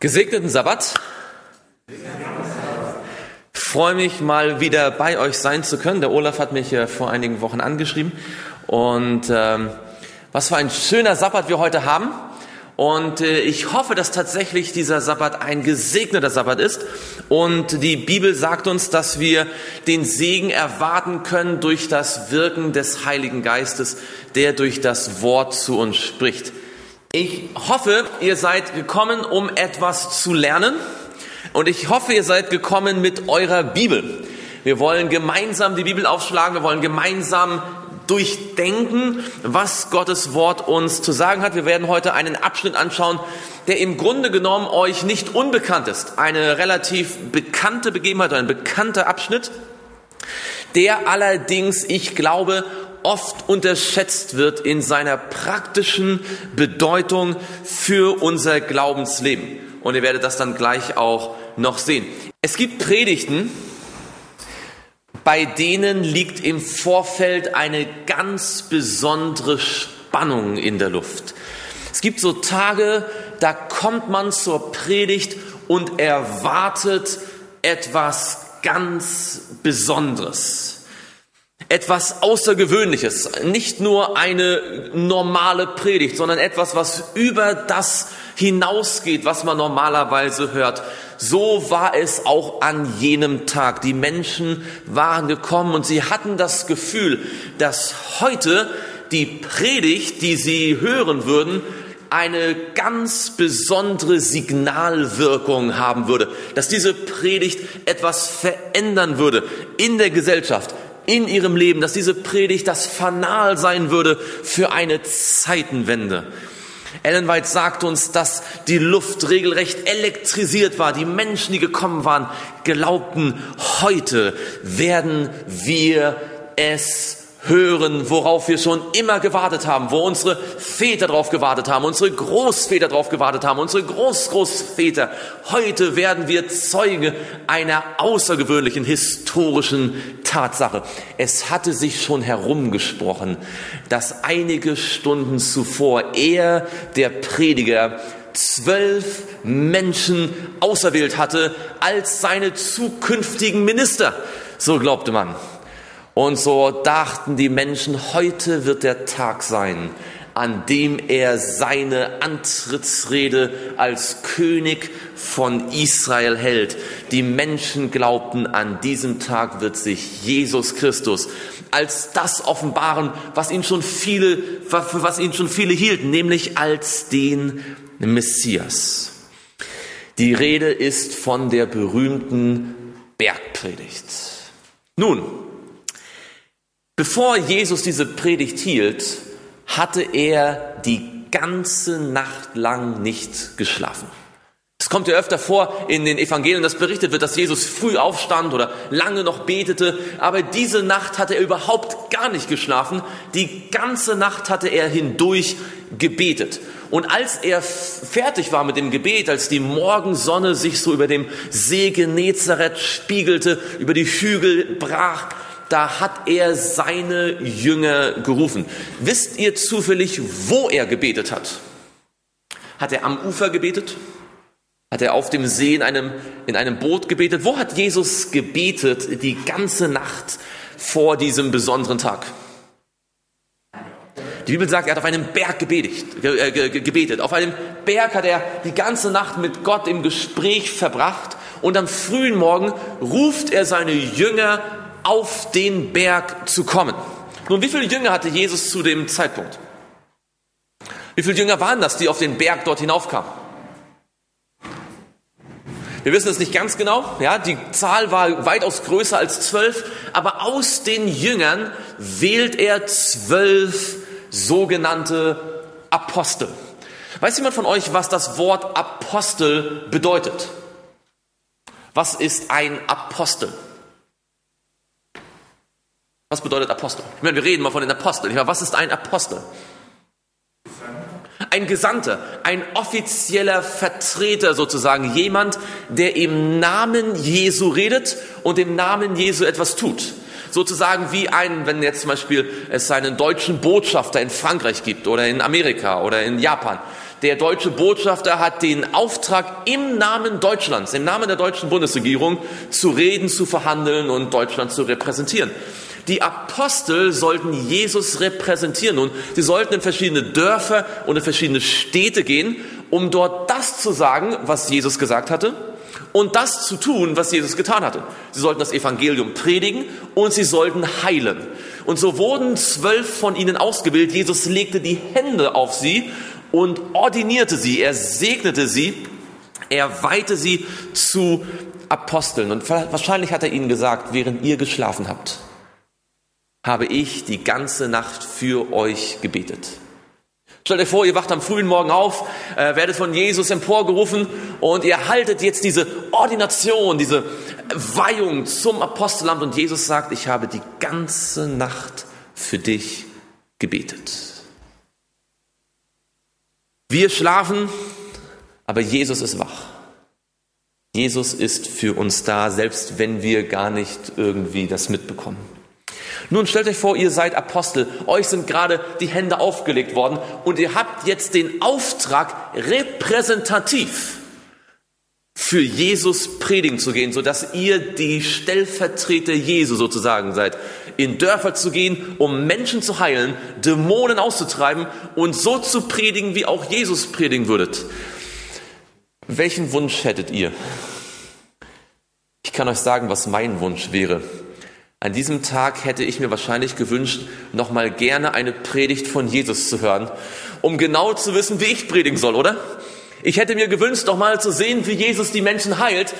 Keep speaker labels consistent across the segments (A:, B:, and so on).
A: Gesegneten Sabbat. Freue mich mal wieder bei euch sein zu können. Der Olaf hat mich vor einigen Wochen angeschrieben und ähm, was für ein schöner Sabbat wir heute haben. Und äh, ich hoffe, dass tatsächlich dieser Sabbat ein gesegneter Sabbat ist. Und die Bibel sagt uns, dass wir den Segen erwarten können durch das Wirken des Heiligen Geistes, der durch das Wort zu uns spricht. Ich hoffe, ihr seid gekommen, um etwas zu lernen. Und ich hoffe, ihr seid gekommen mit eurer Bibel. Wir wollen gemeinsam die Bibel aufschlagen. Wir wollen gemeinsam durchdenken, was Gottes Wort uns zu sagen hat. Wir werden heute einen Abschnitt anschauen, der im Grunde genommen euch nicht unbekannt ist. Eine relativ bekannte Begebenheit, ein bekannter Abschnitt, der allerdings, ich glaube, oft unterschätzt wird in seiner praktischen Bedeutung für unser Glaubensleben. Und ihr werdet das dann gleich auch noch sehen. Es gibt Predigten, bei denen liegt im Vorfeld eine ganz besondere Spannung in der Luft. Es gibt so Tage, da kommt man zur Predigt und erwartet etwas ganz Besonderes etwas Außergewöhnliches, nicht nur eine normale Predigt, sondern etwas, was über das hinausgeht, was man normalerweise hört. So war es auch an jenem Tag. Die Menschen waren gekommen und sie hatten das Gefühl, dass heute die Predigt, die sie hören würden, eine ganz besondere Signalwirkung haben würde, dass diese Predigt etwas verändern würde in der Gesellschaft, in ihrem Leben, dass diese Predigt das Fanal sein würde für eine Zeitenwende. Ellen White sagt uns, dass die Luft regelrecht elektrisiert war. Die Menschen, die gekommen waren, glaubten, heute werden wir es hören, worauf wir schon immer gewartet haben, wo unsere Väter drauf gewartet haben, unsere Großväter drauf gewartet haben, unsere Großgroßväter. Heute werden wir Zeuge einer außergewöhnlichen historischen Tatsache. Es hatte sich schon herumgesprochen, dass einige Stunden zuvor er, der Prediger, zwölf Menschen auserwählt hatte als seine zukünftigen Minister. So glaubte man. Und so dachten die Menschen, heute wird der Tag sein, an dem er seine Antrittsrede als König von Israel hält. Die Menschen glaubten, an diesem Tag wird sich Jesus Christus als das offenbaren, was ihn schon viele, für was ihn schon viele hielten, nämlich als den Messias. Die Rede ist von der berühmten Bergpredigt. Nun, Bevor Jesus diese Predigt hielt, hatte er die ganze Nacht lang nicht geschlafen. Es kommt ja öfter vor in den Evangelien, dass berichtet wird, dass Jesus früh aufstand oder lange noch betete, aber diese Nacht hatte er überhaupt gar nicht geschlafen. Die ganze Nacht hatte er hindurch gebetet. Und als er fertig war mit dem Gebet, als die Morgensonne sich so über dem See Genezareth spiegelte, über die Hügel brach, da hat er seine Jünger gerufen. Wisst ihr zufällig, wo er gebetet hat? Hat er am Ufer gebetet? Hat er auf dem See in einem, in einem Boot gebetet? Wo hat Jesus gebetet die ganze Nacht vor diesem besonderen Tag? Die Bibel sagt, er hat auf einem Berg gebetet, äh, gebetet. Auf einem Berg hat er die ganze Nacht mit Gott im Gespräch verbracht und am frühen Morgen ruft er seine Jünger auf den Berg zu kommen. Nun, wie viele Jünger hatte Jesus zu dem Zeitpunkt? Wie viele Jünger waren das, die auf den Berg dort hinaufkamen? Wir wissen es nicht ganz genau. Ja, die Zahl war weitaus größer als zwölf. Aber aus den Jüngern wählt er zwölf sogenannte Apostel. Weiß jemand von euch, was das Wort Apostel bedeutet? Was ist ein Apostel? Was bedeutet Apostel? Ich meine, wir reden mal von den Aposteln. Was ist ein Apostel? Ein Gesandter, ein offizieller Vertreter sozusagen, jemand, der im Namen Jesu redet und im Namen Jesu etwas tut. Sozusagen wie ein, wenn jetzt zum Beispiel es einen deutschen Botschafter in Frankreich gibt oder in Amerika oder in Japan, Der deutsche Botschafter hat den Auftrag, im Namen Deutschlands, im Namen der deutschen Bundesregierung zu reden, zu verhandeln und Deutschland zu repräsentieren. Die Apostel sollten Jesus repräsentieren und sie sollten in verschiedene Dörfer und in verschiedene Städte gehen, um dort das zu sagen, was Jesus gesagt hatte und das zu tun, was Jesus getan hatte. Sie sollten das Evangelium predigen und sie sollten heilen. Und so wurden zwölf von ihnen ausgewählt. Jesus legte die Hände auf sie und ordinierte sie. Er segnete sie. Er weihte sie zu Aposteln. Und wahrscheinlich hat er ihnen gesagt, während ihr geschlafen habt, habe ich die ganze Nacht für euch gebetet. Stellt euch vor, ihr wacht am frühen Morgen auf, äh, werdet von Jesus emporgerufen und ihr haltet jetzt diese Ordination, diese Weihung zum Apostelamt und Jesus sagt, ich habe die ganze Nacht für dich gebetet. Wir schlafen, aber Jesus ist wach. Jesus ist für uns da, selbst wenn wir gar nicht irgendwie das mitbekommen. Nun stellt euch vor, ihr seid Apostel, euch sind gerade die Hände aufgelegt worden und ihr habt jetzt den Auftrag, repräsentativ für Jesus predigen zu gehen, sodass ihr die Stellvertreter Jesu sozusagen seid, in Dörfer zu gehen, um Menschen zu heilen, Dämonen auszutreiben und so zu predigen, wie auch Jesus predigen würdet. Welchen Wunsch hättet ihr? Ich kann euch sagen, was mein Wunsch wäre. An diesem Tag hätte ich mir wahrscheinlich gewünscht, nochmal gerne eine Predigt von Jesus zu hören, um genau zu wissen, wie ich predigen soll, oder? Ich hätte mir gewünscht, nochmal zu sehen, wie Jesus die Menschen heilt,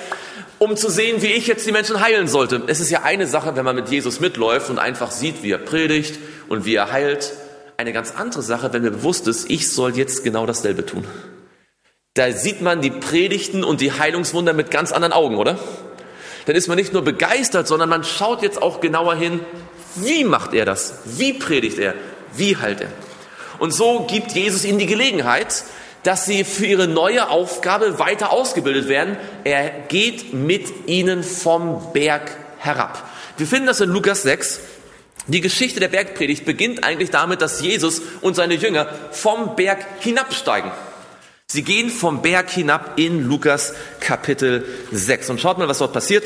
A: um zu sehen, wie ich jetzt die Menschen heilen sollte. Es ist ja eine Sache, wenn man mit Jesus mitläuft und einfach sieht, wie er predigt und wie er heilt. Eine ganz andere Sache, wenn mir bewusst ist, ich soll jetzt genau dasselbe tun. Da sieht man die Predigten und die Heilungswunder mit ganz anderen Augen, oder? Dann ist man nicht nur begeistert, sondern man schaut jetzt auch genauer hin, wie macht er das? Wie predigt er? Wie heilt er? Und so gibt Jesus ihnen die Gelegenheit, dass sie für ihre neue Aufgabe weiter ausgebildet werden. Er geht mit ihnen vom Berg herab. Wir finden das in Lukas 6. Die Geschichte der Bergpredigt beginnt eigentlich damit, dass Jesus und seine Jünger vom Berg hinabsteigen. Sie gehen vom Berg hinab in Lukas Kapitel 6. Und schaut mal, was dort passiert.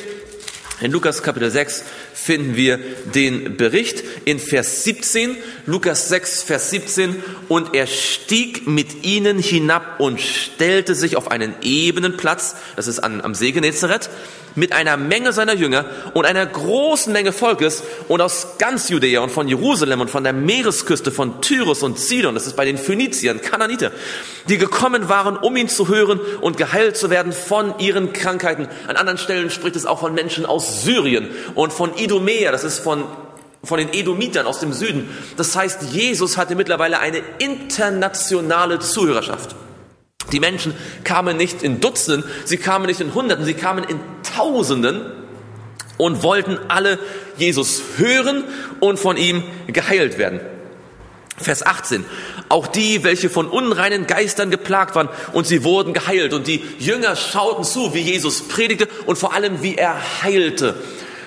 A: In Lukas Kapitel 6 finden wir den Bericht in Vers 17, Lukas 6, Vers 17, und er stieg mit ihnen hinab und stellte sich auf einen ebenen Platz, das ist an, am See Genezareth, mit einer Menge seiner Jünger und einer großen Menge Volkes und aus ganz Judäa und von Jerusalem und von der Meeresküste von Tyrus und Sidon, das ist bei den Phöniziern, Kananiter, die gekommen waren, um ihn zu hören und geheilt zu werden von ihren Krankheiten. An anderen Stellen spricht es auch von Menschen aus Syrien und von Idomea, das ist von von den Edomitern aus dem Süden. Das heißt, Jesus hatte mittlerweile eine internationale Zuhörerschaft. Die Menschen kamen nicht in Dutzenden, sie kamen nicht in Hunderten, sie kamen in Tausenden und wollten alle Jesus hören und von ihm geheilt werden. Vers 18. Auch die, welche von unreinen Geistern geplagt waren und sie wurden geheilt. Und die Jünger schauten zu, wie Jesus predigte und vor allem, wie er heilte.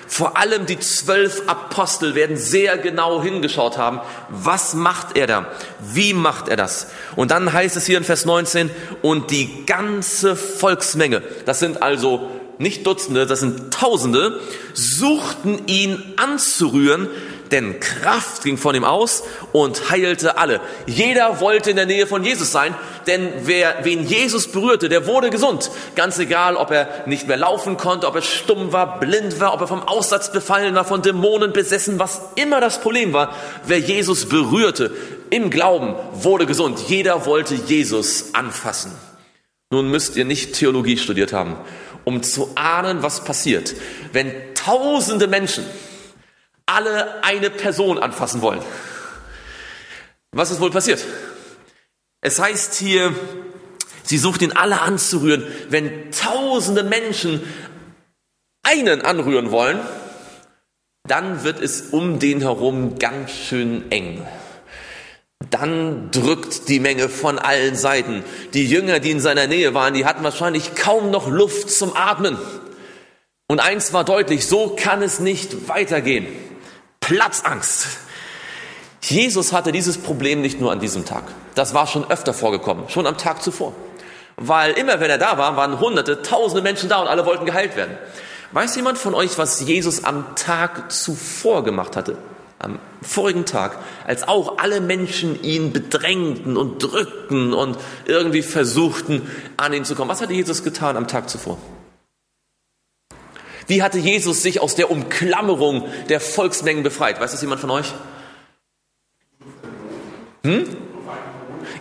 A: Vor allem die zwölf Apostel werden sehr genau hingeschaut haben. Was macht er da? Wie macht er das? Und dann heißt es hier in Vers 19, und die ganze Volksmenge, das sind also nicht Dutzende, das sind Tausende, suchten ihn anzurühren, denn Kraft ging von ihm aus und heilte alle. Jeder wollte in der Nähe von Jesus sein, denn wer, wen Jesus berührte, der wurde gesund. Ganz egal, ob er nicht mehr laufen konnte, ob er stumm war, blind war, ob er vom Aussatz befallen war, von Dämonen besessen, was immer das Problem war. Wer Jesus berührte im Glauben, wurde gesund. Jeder wollte Jesus anfassen. Nun müsst ihr nicht Theologie studiert haben, um zu ahnen, was passiert, wenn tausende Menschen alle eine Person anfassen wollen. Was ist wohl passiert? Es heißt hier, sie sucht ihn alle anzurühren. Wenn tausende Menschen einen anrühren wollen, dann wird es um den herum ganz schön eng. Dann drückt die Menge von allen Seiten. Die Jünger, die in seiner Nähe waren, die hatten wahrscheinlich kaum noch Luft zum Atmen. Und eins war deutlich, so kann es nicht weitergehen. Platzangst. Jesus hatte dieses Problem nicht nur an diesem Tag. Das war schon öfter vorgekommen, schon am Tag zuvor. Weil immer wenn er da war, waren hunderte, tausende Menschen da und alle wollten geheilt werden. Weiß jemand von euch, was Jesus am Tag zuvor gemacht hatte? Am vorigen Tag, als auch alle Menschen ihn bedrängten und drückten und irgendwie versuchten, an ihn zu kommen. Was hatte Jesus getan am Tag zuvor? Wie hatte Jesus sich aus der Umklammerung der Volksmengen befreit? Weiß das jemand von euch? Hm?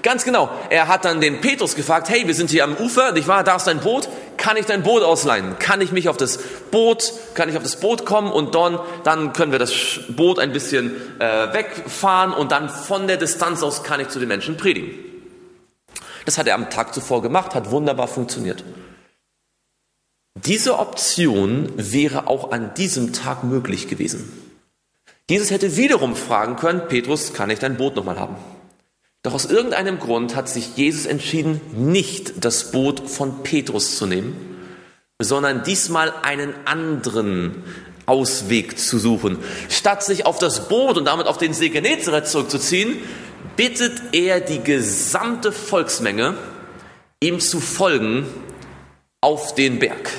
A: Ganz genau. Er hat dann den Petrus gefragt, hey, wir sind hier am Ufer, nicht wahr? Da ist dein Boot. Kann ich dein Boot ausleihen? Kann ich mich auf das Boot, kann ich auf das Boot kommen und dann, dann können wir das Boot ein bisschen äh, wegfahren und dann von der Distanz aus kann ich zu den Menschen predigen. Das hat er am Tag zuvor gemacht, hat wunderbar funktioniert. Diese Option wäre auch an diesem Tag möglich gewesen. Jesus hätte wiederum fragen können, Petrus, kann ich dein Boot nochmal haben? Doch aus irgendeinem Grund hat sich Jesus entschieden, nicht das Boot von Petrus zu nehmen, sondern diesmal einen anderen Ausweg zu suchen. Statt sich auf das Boot und damit auf den See Genezareth zurückzuziehen, bittet er die gesamte Volksmenge, ihm zu folgen auf den Berg.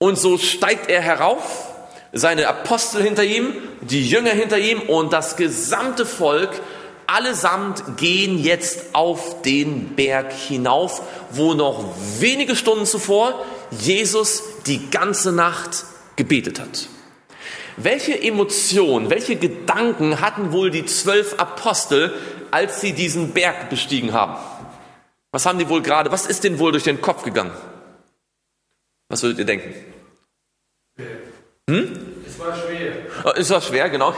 A: Und so steigt er herauf, seine Apostel hinter ihm, die Jünger hinter ihm und das gesamte Volk allesamt gehen jetzt auf den Berg hinauf, wo noch wenige Stunden zuvor Jesus die ganze Nacht gebetet hat. Welche Emotionen, welche Gedanken hatten wohl die zwölf Apostel, als sie diesen Berg bestiegen haben? Was haben die wohl gerade, was ist denen wohl durch den Kopf gegangen? Was würdet ihr denken? Hm? Es war schwer. Es war schwer, genau.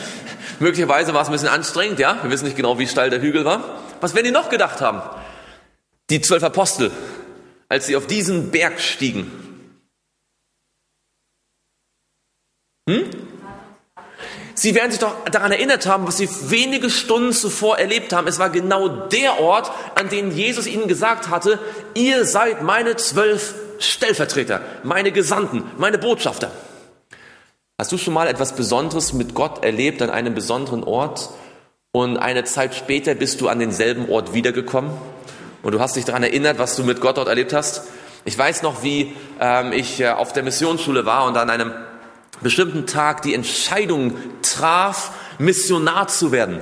A: Möglicherweise war es ein bisschen anstrengend, ja. Wir wissen nicht genau, wie steil der Hügel war. Was werden die noch gedacht haben? Die zwölf Apostel, als sie auf diesen Berg stiegen. Hm? Sie werden sich doch daran erinnert haben, was sie wenige Stunden zuvor erlebt haben. Es war genau der Ort, an dem Jesus ihnen gesagt hatte, ihr seid meine zwölf Stellvertreter, meine Gesandten, meine Botschafter. Hast du schon mal etwas Besonderes mit Gott erlebt an einem besonderen Ort und eine Zeit später bist du an denselben Ort wiedergekommen und du hast dich daran erinnert, was du mit Gott dort erlebt hast? Ich weiß noch, wie ähm, ich äh, auf der Missionsschule war und an einem bestimmten Tag die Entscheidung traf, Missionar zu werden.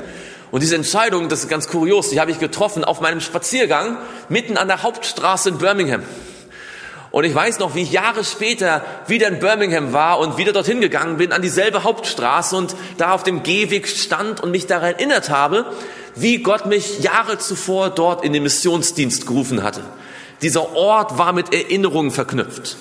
A: Und diese Entscheidung, das ist ganz kurios, die habe ich getroffen auf meinem Spaziergang mitten an der Hauptstraße in Birmingham. Und ich weiß noch, wie ich Jahre später wieder in Birmingham war und wieder dorthin gegangen bin, an dieselbe Hauptstraße und da auf dem Gehweg stand und mich daran erinnert habe, wie Gott mich Jahre zuvor dort in den Missionsdienst gerufen hatte. Dieser Ort war mit Erinnerungen verknüpft.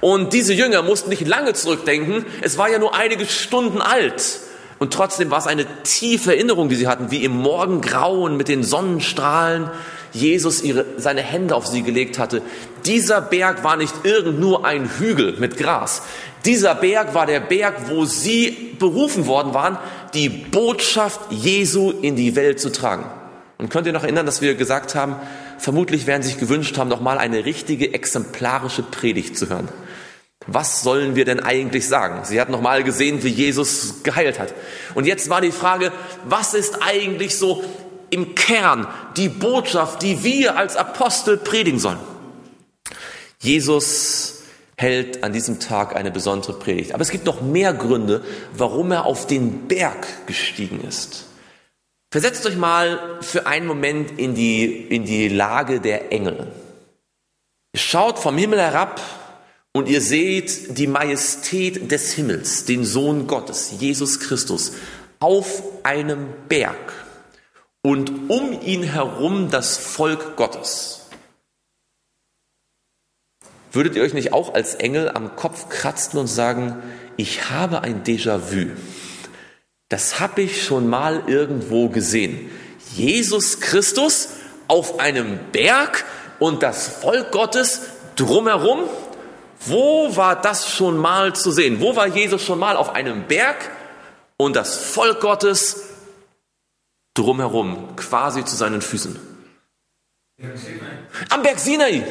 A: Und diese Jünger mussten nicht lange zurückdenken, es war ja nur einige Stunden alt. Und trotzdem war es eine tiefe Erinnerung, die sie hatten, wie im Morgengrauen mit den Sonnenstrahlen Jesus ihre, seine Hände auf sie gelegt hatte. Dieser Berg war nicht irgend nur ein Hügel mit Gras. Dieser Berg war der Berg, wo sie berufen worden waren, die Botschaft Jesu in die Welt zu tragen. Und könnt ihr noch erinnern, dass wir gesagt haben, vermutlich werden sich gewünscht haben, noch mal eine richtige exemplarische Predigt zu hören. Was sollen wir denn eigentlich sagen? Sie hatten noch mal gesehen, wie Jesus geheilt hat. Und jetzt war die Frage, was ist eigentlich so im Kern die Botschaft, die wir als Apostel predigen sollen. Jesus hält an diesem Tag eine besondere Predigt. Aber es gibt noch mehr Gründe, warum er auf den Berg gestiegen ist. Versetzt euch mal für einen Moment in die, in die Lage der Engel. Schaut vom Himmel herab und ihr seht die Majestät des Himmels, den Sohn Gottes, Jesus Christus, auf einem Berg und um ihn herum das Volk Gottes. Würdet ihr euch nicht auch als Engel am Kopf kratzen und sagen, ich habe ein Déjà-vu. Das habe ich schon mal irgendwo gesehen. Jesus Christus auf einem Berg und das Volk Gottes drumherum. Wo war das schon mal zu sehen? Wo war Jesus schon mal auf einem Berg und das Volk Gottes drumherum, quasi zu seinen Füßen. Am Berg Sinai.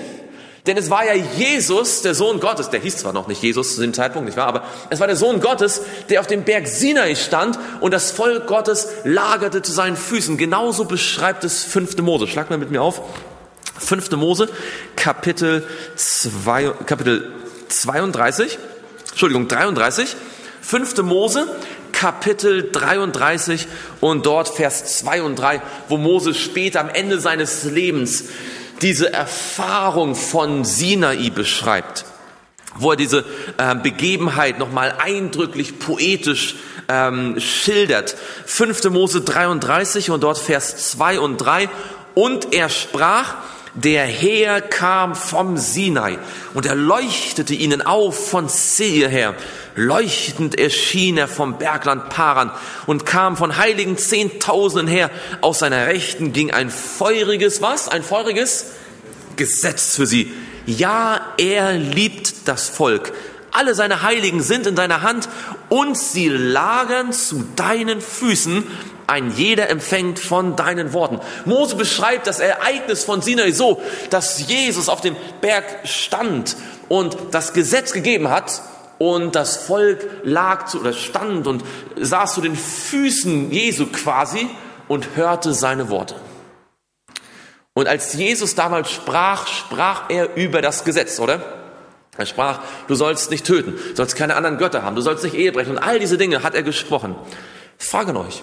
A: Denn es war ja Jesus, der Sohn Gottes, der hieß zwar noch nicht Jesus zu dem Zeitpunkt, nicht wahr, aber es war der Sohn Gottes, der auf dem Berg Sinai stand und das Volk Gottes lagerte zu seinen Füßen. Genauso beschreibt es fünfte Mose. Schlag mal mit mir auf. Fünfte Mose, Kapitel, zwei, Kapitel 32, Entschuldigung, 33. Fünfte Mose, Kapitel 33 und dort Vers 2 und 3, wo Mose später am Ende seines Lebens diese Erfahrung von Sinai beschreibt, wo er diese äh, Begebenheit nochmal eindrücklich poetisch ähm, schildert. 5. Mose 33 und dort Vers 2 und 3. Und er sprach, der Herr kam vom Sinai und er leuchtete ihnen auf von Seir her. Leuchtend erschien er vom Bergland Paran und kam von heiligen Zehntausenden her. Aus seiner Rechten ging ein feuriges, was? Ein feuriges Gesetz für sie. Ja, er liebt das Volk. Alle seine Heiligen sind in deiner Hand und sie lagern zu deinen Füßen. Ein jeder empfängt von deinen Worten. Mose beschreibt das Ereignis von Sinai so, dass Jesus auf dem Berg stand und das Gesetz gegeben hat und das Volk lag zu, oder stand und saß zu den Füßen Jesu quasi und hörte seine Worte. Und als Jesus damals sprach, sprach er über das Gesetz, oder? Er sprach, du sollst nicht töten, sollst keine anderen Götter haben, du sollst nicht Ehe brechen und all diese Dinge hat er gesprochen. Frage euch,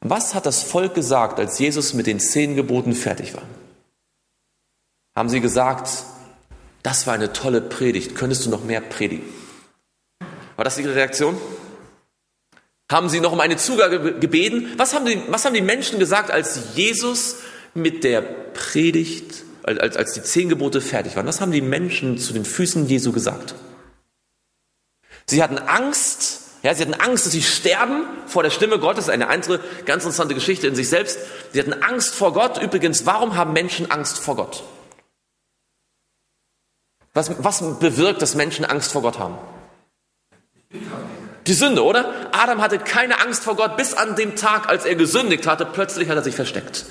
A: was hat das Volk gesagt, als Jesus mit den zehn Geboten fertig war? Haben sie gesagt, das war eine tolle Predigt. Könntest du noch mehr predigen? War das ihre Reaktion? Haben sie noch um eine Zugabe gebeten? Was haben die, was haben die Menschen gesagt, als Jesus mit der Predigt, als, als die zehn Gebote fertig waren? Was haben die Menschen zu den Füßen Jesu gesagt? Sie hatten Angst, ja, sie hatten Angst, dass sie sterben vor der Stimme Gottes. Eine andere ganz interessante Geschichte in sich selbst. Sie hatten Angst vor Gott. Übrigens, warum haben Menschen Angst vor Gott? Was, was bewirkt, dass Menschen Angst vor Gott haben? Die Sünde, oder? Adam hatte keine Angst vor Gott bis an dem Tag, als er gesündigt hatte. Plötzlich hat er sich versteckt.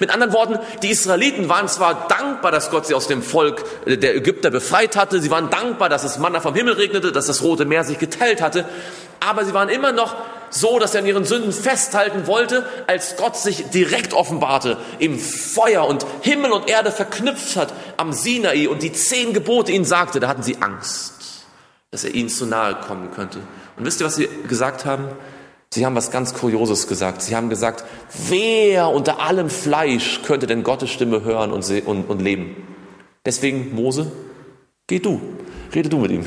A: Mit anderen Worten, die Israeliten waren zwar dankbar, dass Gott sie aus dem Volk der Ägypter befreit hatte. Sie waren dankbar, dass es Manna vom Himmel regnete, dass das Rote Meer sich geteilt hatte. Aber sie waren immer noch so, dass er an ihren Sünden festhalten wollte, als Gott sich direkt offenbarte, im Feuer und Himmel und Erde verknüpft hat am Sinai und die zehn Gebote ihnen sagte, da hatten sie Angst, dass er ihnen zu nahe kommen könnte. Und wisst ihr, was sie gesagt haben? Sie haben was ganz Kurioses gesagt. Sie haben gesagt, wer unter allem Fleisch könnte denn Gottes Stimme hören und, und, und leben? Deswegen, Mose, geh du, rede du mit ihm.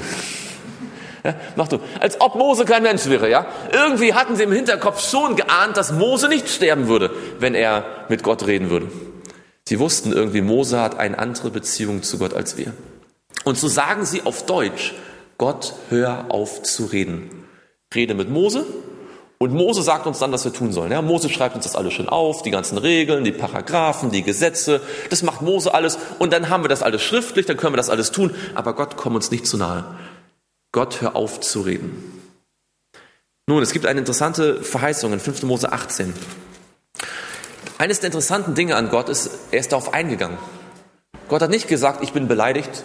A: Ja, mach du. Als ob Mose kein Mensch wäre, ja? Irgendwie hatten sie im Hinterkopf schon geahnt, dass Mose nicht sterben würde, wenn er mit Gott reden würde. Sie wussten irgendwie, Mose hat eine andere Beziehung zu Gott als wir. Und so sagen sie auf Deutsch, Gott, hör auf zu reden. Rede mit Mose und Mose sagt uns dann, was wir tun sollen. Ja, Mose schreibt uns das alles schön auf, die ganzen Regeln, die Paragraphen, die Gesetze. Das macht Mose alles und dann haben wir das alles schriftlich, dann können wir das alles tun. Aber Gott kommt uns nicht zu nahe. Gott, hör auf zu reden. Nun, es gibt eine interessante Verheißung in 5. Mose 18. Eines der interessanten Dinge an Gott ist, er ist darauf eingegangen. Gott hat nicht gesagt, ich bin beleidigt,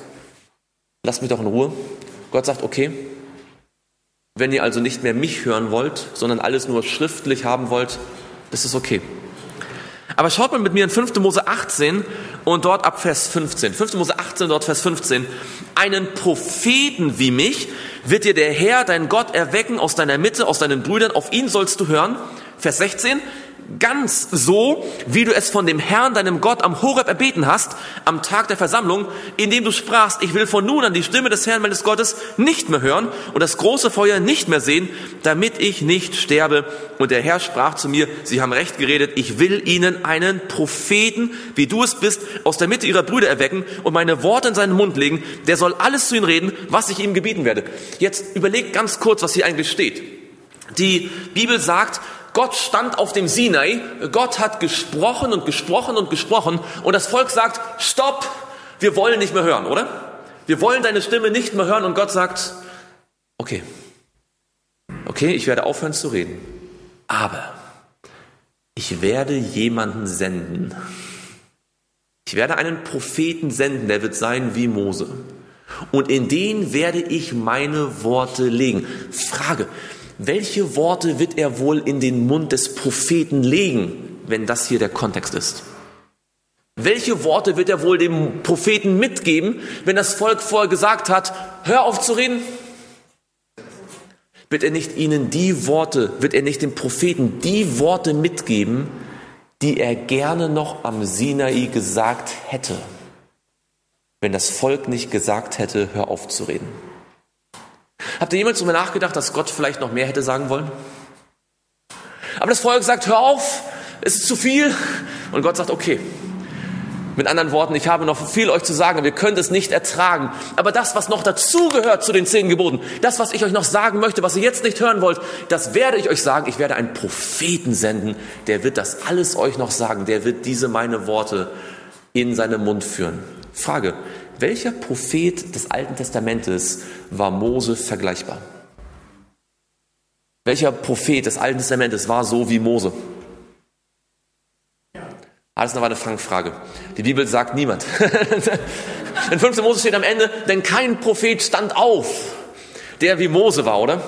A: lasst mich doch in Ruhe. Gott sagt, okay, wenn ihr also nicht mehr mich hören wollt, sondern alles nur schriftlich haben wollt, das ist okay. Aber schaut mal mit mir in 5. Mose 18 und dort ab Vers 15. 5. Mose 18, dort Vers 15. Einen Propheten wie mich wird dir der Herr, dein Gott, erwecken aus deiner Mitte, aus deinen Brüdern. Auf ihn sollst du hören. Vers 16 ganz so, wie du es von dem Herrn, deinem Gott, am Horeb erbeten hast, am Tag der Versammlung, indem du sprachst, ich will von nun an die Stimme des Herrn meines Gottes nicht mehr hören und das große Feuer nicht mehr sehen, damit ich nicht sterbe. Und der Herr sprach zu mir, sie haben recht geredet, ich will ihnen einen Propheten, wie du es bist, aus der Mitte ihrer Brüder erwecken und meine Worte in seinen Mund legen, der soll alles zu ihnen reden, was ich ihm gebieten werde. Jetzt überlegt ganz kurz, was hier eigentlich steht. Die Bibel sagt, Gott stand auf dem Sinai, Gott hat gesprochen und gesprochen und gesprochen und das Volk sagt, stopp, wir wollen nicht mehr hören, oder? Wir wollen deine Stimme nicht mehr hören und Gott sagt, okay, okay, ich werde aufhören zu reden, aber ich werde jemanden senden. Ich werde einen Propheten senden, der wird sein wie Mose. Und in den werde ich meine Worte legen. Frage, welche Worte wird er wohl in den Mund des Propheten legen, wenn das hier der Kontext ist? Welche Worte wird er wohl dem Propheten mitgeben, wenn das Volk vorher gesagt hat, hör auf zu reden? Wird er nicht ihnen die Worte, wird er nicht dem Propheten die Worte mitgeben, die er gerne noch am Sinai gesagt hätte, wenn das Volk nicht gesagt hätte, hör auf zu reden? Habt ihr jemals darüber nachgedacht, dass Gott vielleicht noch mehr hätte sagen wollen? Aber das Volk sagt, hör auf, es ist zu viel. Und Gott sagt, okay. Mit anderen Worten, ich habe noch viel euch zu sagen, wir können es nicht ertragen. Aber das, was noch dazugehört zu den zehn Geboten, das, was ich euch noch sagen möchte, was ihr jetzt nicht hören wollt, das werde ich euch sagen. Ich werde einen Propheten senden, der wird das alles euch noch sagen. Der wird diese meine Worte in seinen Mund führen. Frage, welcher Prophet des Alten Testamentes war Mose vergleichbar? Welcher Prophet des Alten Testamentes war so wie Mose? Alles noch eine Fangfrage. Die Bibel sagt niemand. In 15 Mose steht am Ende, denn kein Prophet stand auf, der wie Mose war, oder?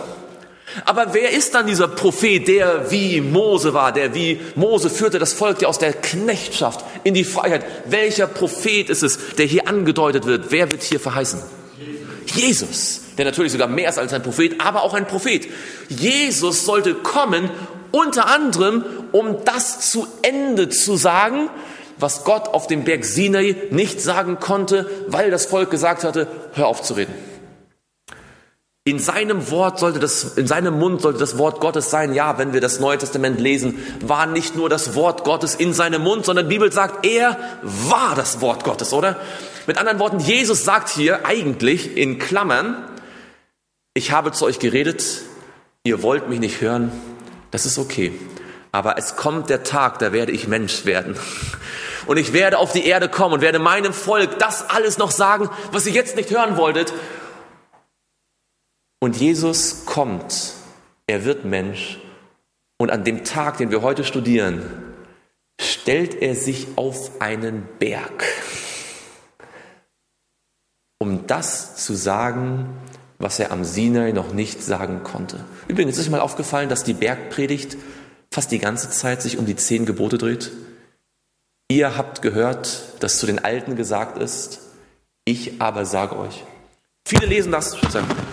A: Aber wer ist dann dieser Prophet, der wie Mose war, der wie Mose führte das Volk ja aus der Knechtschaft in die Freiheit? Welcher Prophet ist es, der hier angedeutet wird? Wer wird hier verheißen? Jesus, der natürlich sogar mehr ist als ein Prophet, aber auch ein Prophet. Jesus sollte kommen, unter anderem, um das zu Ende zu sagen, was Gott auf dem Berg Sinai nicht sagen konnte, weil das Volk gesagt hatte, hör auf zu reden. In seinem Wort sollte das, in seinem Mund sollte das Wort Gottes sein. Ja, wenn wir das Neue Testament lesen, war nicht nur das Wort Gottes in seinem Mund, sondern die Bibel sagt, er war das Wort Gottes, oder? Mit anderen Worten, Jesus sagt hier eigentlich in Klammern, ich habe zu euch geredet, ihr wollt mich nicht hören, das ist okay. Aber es kommt der Tag, da werde ich Mensch werden. Und ich werde auf die Erde kommen und werde meinem Volk das alles noch sagen, was ihr jetzt nicht hören wolltet. Und Jesus kommt, er wird Mensch und an dem Tag, den wir heute studieren, stellt er sich auf einen Berg, um das zu sagen, was er am Sinai noch nicht sagen konnte. Übrigens ist euch mal aufgefallen, dass die Bergpredigt fast die ganze Zeit sich um die zehn Gebote dreht. Ihr habt gehört, dass zu den Alten gesagt ist, ich aber sage euch. Viele lesen das,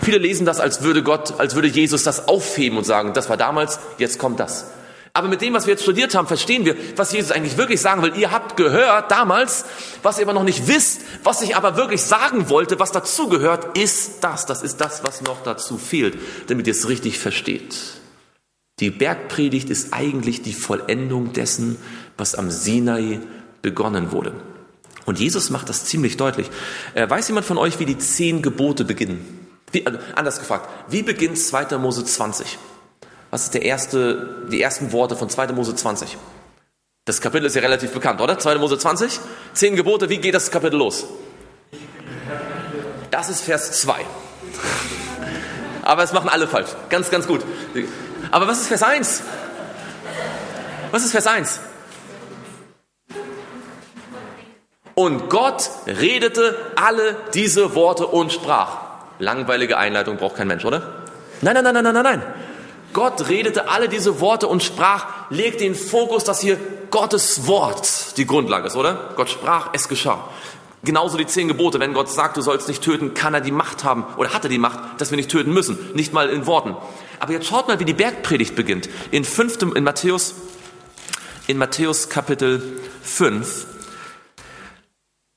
A: viele lesen das, als würde Gott, als würde Jesus das aufheben und sagen, das war damals, jetzt kommt das. Aber mit dem, was wir jetzt studiert haben, verstehen wir, was Jesus eigentlich wirklich sagen will. Ihr habt gehört damals, was ihr aber noch nicht wisst, was ich aber wirklich sagen wollte, was dazugehört, ist das. Das ist das, was noch dazu fehlt, damit ihr es richtig versteht. Die Bergpredigt ist eigentlich die Vollendung dessen, was am Sinai begonnen wurde. Und Jesus macht das ziemlich deutlich. Äh, weiß jemand von euch, wie die zehn Gebote beginnen? Wie, äh, anders gefragt, wie beginnt 2. Mose 20? Was ist der erste, die ersten Worte von 2. Mose 20? Das Kapitel ist ja relativ bekannt, oder? 2. Mose 20? Zehn Gebote, wie geht das Kapitel los? Das ist Vers 2. Aber es machen alle falsch. Ganz, ganz gut. Aber was ist Vers 1? Was ist Vers 1? Und Gott redete alle diese Worte und sprach. Langweilige Einleitung braucht kein Mensch, oder? Nein, nein, nein, nein, nein, nein. Gott redete alle diese Worte und sprach, legt den Fokus, dass hier Gottes Wort die Grundlage ist, oder? Gott sprach, es geschah. Genauso die zehn Gebote. Wenn Gott sagt, du sollst nicht töten, kann er die Macht haben oder hat er die Macht, dass wir nicht töten müssen. Nicht mal in Worten. Aber jetzt schaut mal, wie die Bergpredigt beginnt. In fünftem, in Matthäus, in Matthäus Kapitel 5,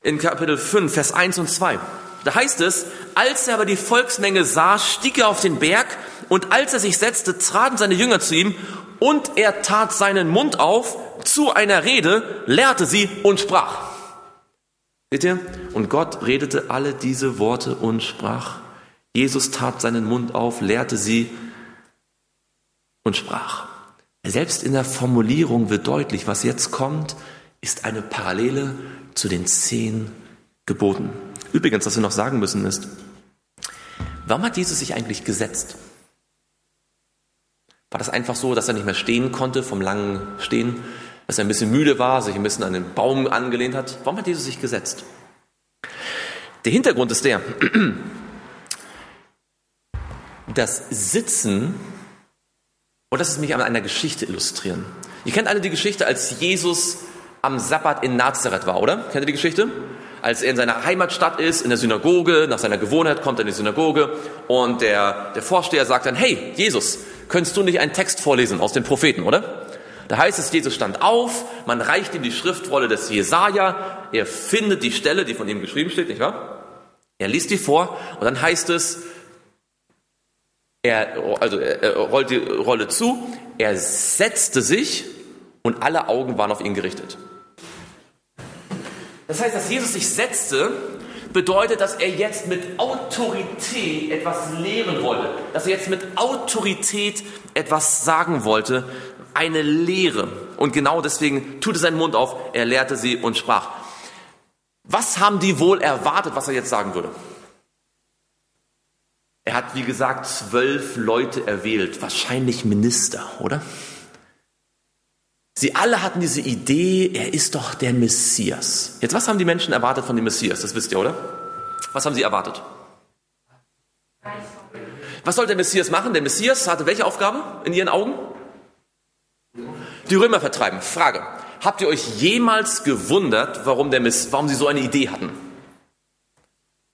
A: in Kapitel 5, Vers 1 und 2. Da heißt es, als er aber die Volksmenge sah, stieg er auf den Berg und als er sich setzte, traten seine Jünger zu ihm und er tat seinen Mund auf zu einer Rede, lehrte sie und sprach. Seht ihr? Und Gott redete alle diese Worte und sprach. Jesus tat seinen Mund auf, lehrte sie und sprach. Selbst in der Formulierung wird deutlich, was jetzt kommt, ist eine Parallele zu den zehn Geboten. Übrigens, was wir noch sagen müssen ist, warum hat Jesus sich eigentlich gesetzt? War das einfach so, dass er nicht mehr stehen konnte vom langen Stehen? dass er ein bisschen müde war, sich ein bisschen an den Baum angelehnt hat. Warum hat Jesus sich gesetzt? Der Hintergrund ist der, das Sitzen, und das ist mich an einer Geschichte illustrieren. Ihr kennt alle die Geschichte, als Jesus am Sabbat in Nazareth war, oder? Kennt ihr die Geschichte? Als er in seiner Heimatstadt ist, in der Synagoge, nach seiner Gewohnheit kommt er in die Synagoge und der, der Vorsteher sagt dann, hey, Jesus, könntest du nicht einen Text vorlesen aus den Propheten, oder? Da heißt es, Jesus stand auf, man reicht ihm die Schriftrolle des Jesaja, er findet die Stelle, die von ihm geschrieben steht, nicht wahr? Er liest die vor und dann heißt es, er, also er rollt die Rolle zu, er setzte sich und alle Augen waren auf ihn gerichtet. Das heißt, dass Jesus sich setzte, bedeutet, dass er jetzt mit Autorität etwas lehren wollte, dass er jetzt mit Autorität etwas sagen wollte, eine Lehre. Und genau deswegen tut er seinen Mund auf, er lehrte sie und sprach. Was haben die wohl erwartet, was er jetzt sagen würde? Er hat, wie gesagt, zwölf Leute erwählt, wahrscheinlich Minister, oder? Sie alle hatten diese Idee, er ist doch der Messias. Jetzt, was haben die Menschen erwartet von dem Messias? Das wisst ihr, oder? Was haben sie erwartet? Was soll der Messias machen? Der Messias hatte welche Aufgabe in ihren Augen? Die Römer vertreiben. Frage. Habt ihr euch jemals gewundert, warum, der warum sie so eine Idee hatten?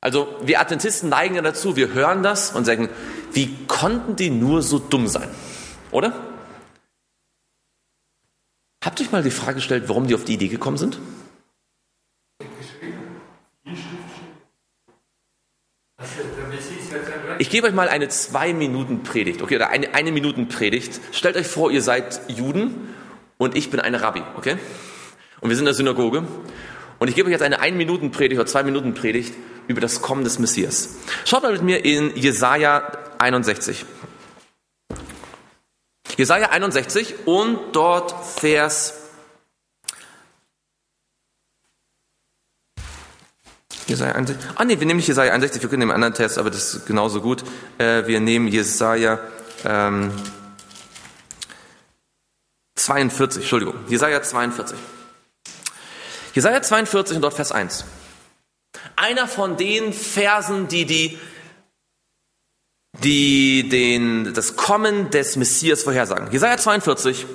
A: Also wir Adventisten neigen ja dazu, wir hören das und sagen, wie konnten die nur so dumm sein? Oder? Habt ihr euch mal die Frage gestellt, warum die auf die Idee gekommen sind? Ich gebe euch mal eine zwei Minuten Predigt, okay, oder eine eine Minuten Predigt. Stellt euch vor, ihr seid Juden und ich bin eine Rabbi, okay? Und wir sind in der Synagoge und ich gebe euch jetzt eine ein Minuten Predigt oder zwei Minuten Predigt über das Kommen des Messias. Schaut mal mit mir in Jesaja 61. Jesaja 61 und dort Vers Jesaja 61. Ah, nee, wir nehmen nicht Jesaja 61, wir können den anderen Test, aber das ist genauso gut. Äh, wir nehmen Jesaja ähm, 42, Entschuldigung, Jesaja 42. Jesaja 42 und dort Vers 1. Einer von den Versen, die die die den, das Kommen des Messias vorhersagen. Jesaja 42.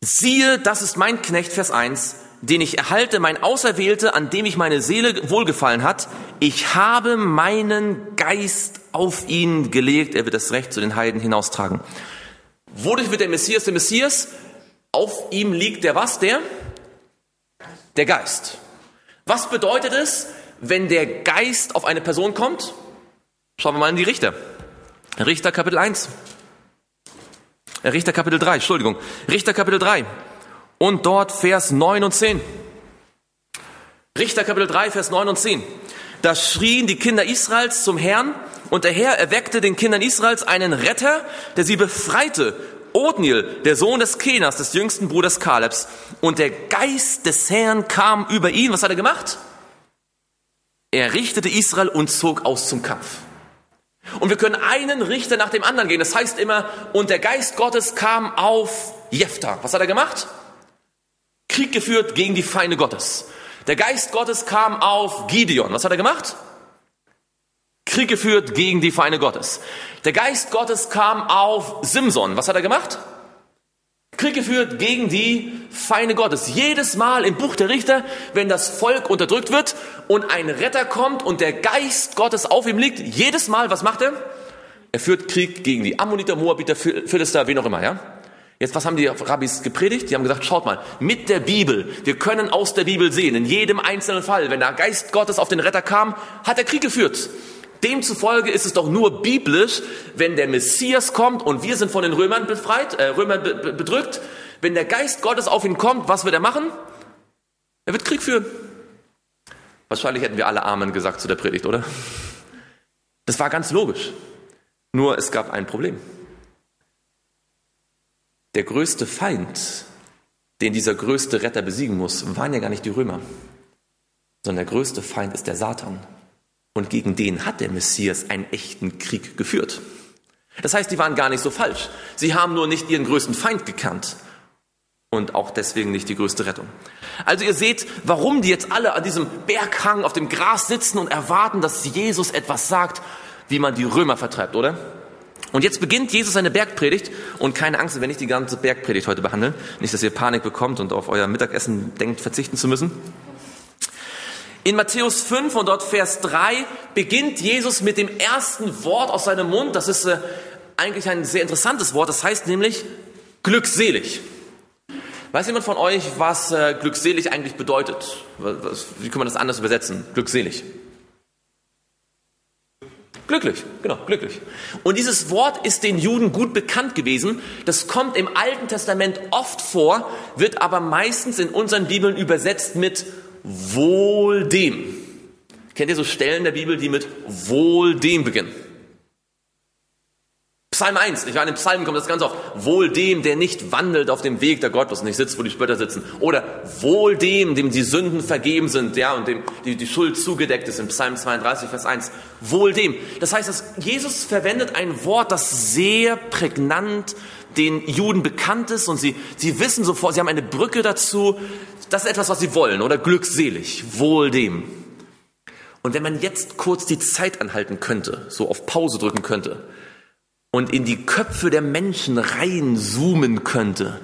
A: Siehe, das ist mein Knecht, Vers 1, den ich erhalte, mein Auserwählte, an dem ich meine Seele wohlgefallen hat. Ich habe meinen Geist auf ihn gelegt. Er wird das Recht zu den Heiden hinaustragen. Wodurch wird der Messias der Messias? Auf ihm liegt der was? Der? Der Geist. Was bedeutet es, wenn der Geist auf eine Person kommt? Schauen wir mal in die Richter. Richter Kapitel 1. Äh, Richter Kapitel 3, Entschuldigung. Richter Kapitel 3. Und dort Vers 9 und 10. Richter Kapitel 3, Vers 9 und 10. Da schrien die Kinder Israels zum Herrn und der Herr erweckte den Kindern Israels einen Retter, der sie befreite. Othniel, der Sohn des Kenas, des jüngsten Bruders Kalebs. Und der Geist des Herrn kam über ihn. Was hat er gemacht? Er richtete Israel und zog aus zum Kampf. Und wir können einen Richter nach dem anderen gehen. Das heißt immer, und der Geist Gottes kam auf Jephthah. Was hat er gemacht? Krieg geführt gegen die Feinde Gottes. Der Geist Gottes kam auf Gideon. Was hat er gemacht? Krieg geführt gegen die Feinde Gottes. Der Geist Gottes kam auf Simson. Was hat er gemacht? Krieg geführt gegen die Feinde Gottes. Jedes Mal im Buch der Richter, wenn das Volk unterdrückt wird und ein Retter kommt und der Geist Gottes auf ihm liegt, jedes Mal, was macht er? Er führt Krieg gegen die Ammoniter, Moabiter, Philister, wen auch immer, ja? Jetzt, was haben die Rabbis gepredigt? Die haben gesagt, schaut mal, mit der Bibel, wir können aus der Bibel sehen, in jedem einzelnen Fall, wenn der Geist Gottes auf den Retter kam, hat er Krieg geführt. Demzufolge ist es doch nur biblisch, wenn der Messias kommt und wir sind von den Römern befreit, äh, Römern be bedrückt, wenn der Geist Gottes auf ihn kommt, was wird er machen? Er wird Krieg führen. Wahrscheinlich hätten wir alle Amen gesagt zu der Predigt, oder? Das war ganz logisch. Nur es gab ein Problem. Der größte Feind, den dieser größte Retter besiegen muss, waren ja gar nicht die Römer, sondern der größte Feind ist der Satan. Und gegen den hat der Messias einen echten Krieg geführt. Das heißt, die waren gar nicht so falsch. Sie haben nur nicht ihren größten Feind gekannt. und auch deswegen nicht die größte Rettung. Also ihr seht, warum die jetzt alle an diesem Berghang auf dem Gras sitzen und erwarten, dass Jesus etwas sagt, wie man die Römer vertreibt, oder? Und jetzt beginnt Jesus seine Bergpredigt und keine Angst, wenn ich die ganze Bergpredigt heute behandle, nicht, dass ihr Panik bekommt und auf euer Mittagessen denkt, verzichten zu müssen. In Matthäus 5 und dort Vers 3 beginnt Jesus mit dem ersten Wort aus seinem Mund. Das ist äh, eigentlich ein sehr interessantes Wort. Das heißt nämlich glückselig. Weiß jemand von euch, was äh, glückselig eigentlich bedeutet? Was, wie kann man das anders übersetzen? Glückselig. Glücklich, genau, glücklich. Und dieses Wort ist den Juden gut bekannt gewesen. Das kommt im Alten Testament oft vor, wird aber meistens in unseren Bibeln übersetzt mit wohl dem. Kennt ihr so Stellen der Bibel, die mit wohl dem beginnen? Psalm 1, ich in den Psalmen kommt das ganz oft. Wohl dem, der nicht wandelt auf dem Weg der Gottes, nicht sitzt, wo die Spötter sitzen. Oder wohl dem, dem die Sünden vergeben sind, ja, und dem die, die Schuld zugedeckt ist, in Psalm 32, Vers 1. Wohl dem. Das heißt, dass Jesus verwendet ein Wort, das sehr prägnant den Juden bekannt ist und sie, sie wissen sofort, sie haben eine Brücke dazu. Das ist etwas, was sie wollen, oder glückselig. Wohl dem. Und wenn man jetzt kurz die Zeit anhalten könnte, so auf Pause drücken könnte, und in die Köpfe der Menschen reinzoomen könnte,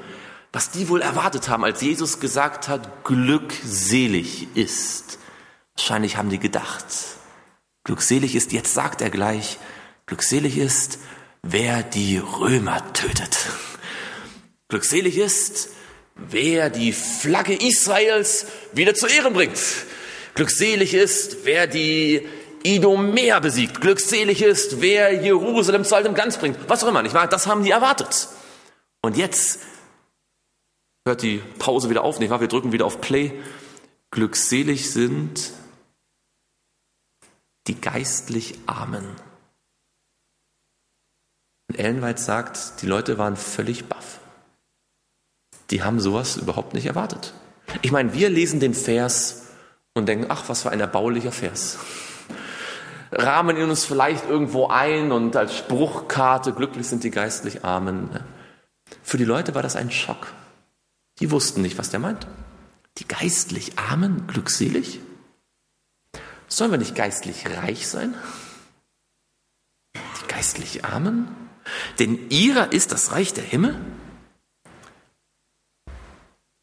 A: was die wohl erwartet haben, als Jesus gesagt hat, glückselig ist. Wahrscheinlich haben die gedacht, glückselig ist, jetzt sagt er gleich, glückselig ist, wer die Römer tötet. Glückselig ist, wer die Flagge Israels wieder zu Ehren bringt. Glückselig ist, wer die Idomer besiegt. Glückselig ist, wer Jerusalem zu altem Glanz bringt. Was auch immer, nicht wahr? Das haben die erwartet. Und jetzt hört die Pause wieder auf, nicht wahr? Wir drücken wieder auf Play. Glückselig sind die geistlich Armen. Und Ellenweit sagt, die Leute waren völlig baff. Die haben sowas überhaupt nicht erwartet. Ich meine, wir lesen den Vers und denken, ach, was für ein erbaulicher Vers rahmen ihn uns vielleicht irgendwo ein und als Spruchkarte, glücklich sind die geistlich Armen. Für die Leute war das ein Schock. Die wussten nicht, was der meint. Die geistlich Armen, glückselig? Sollen wir nicht geistlich reich sein? Die geistlich Armen? Denn ihrer ist das Reich der Himmel?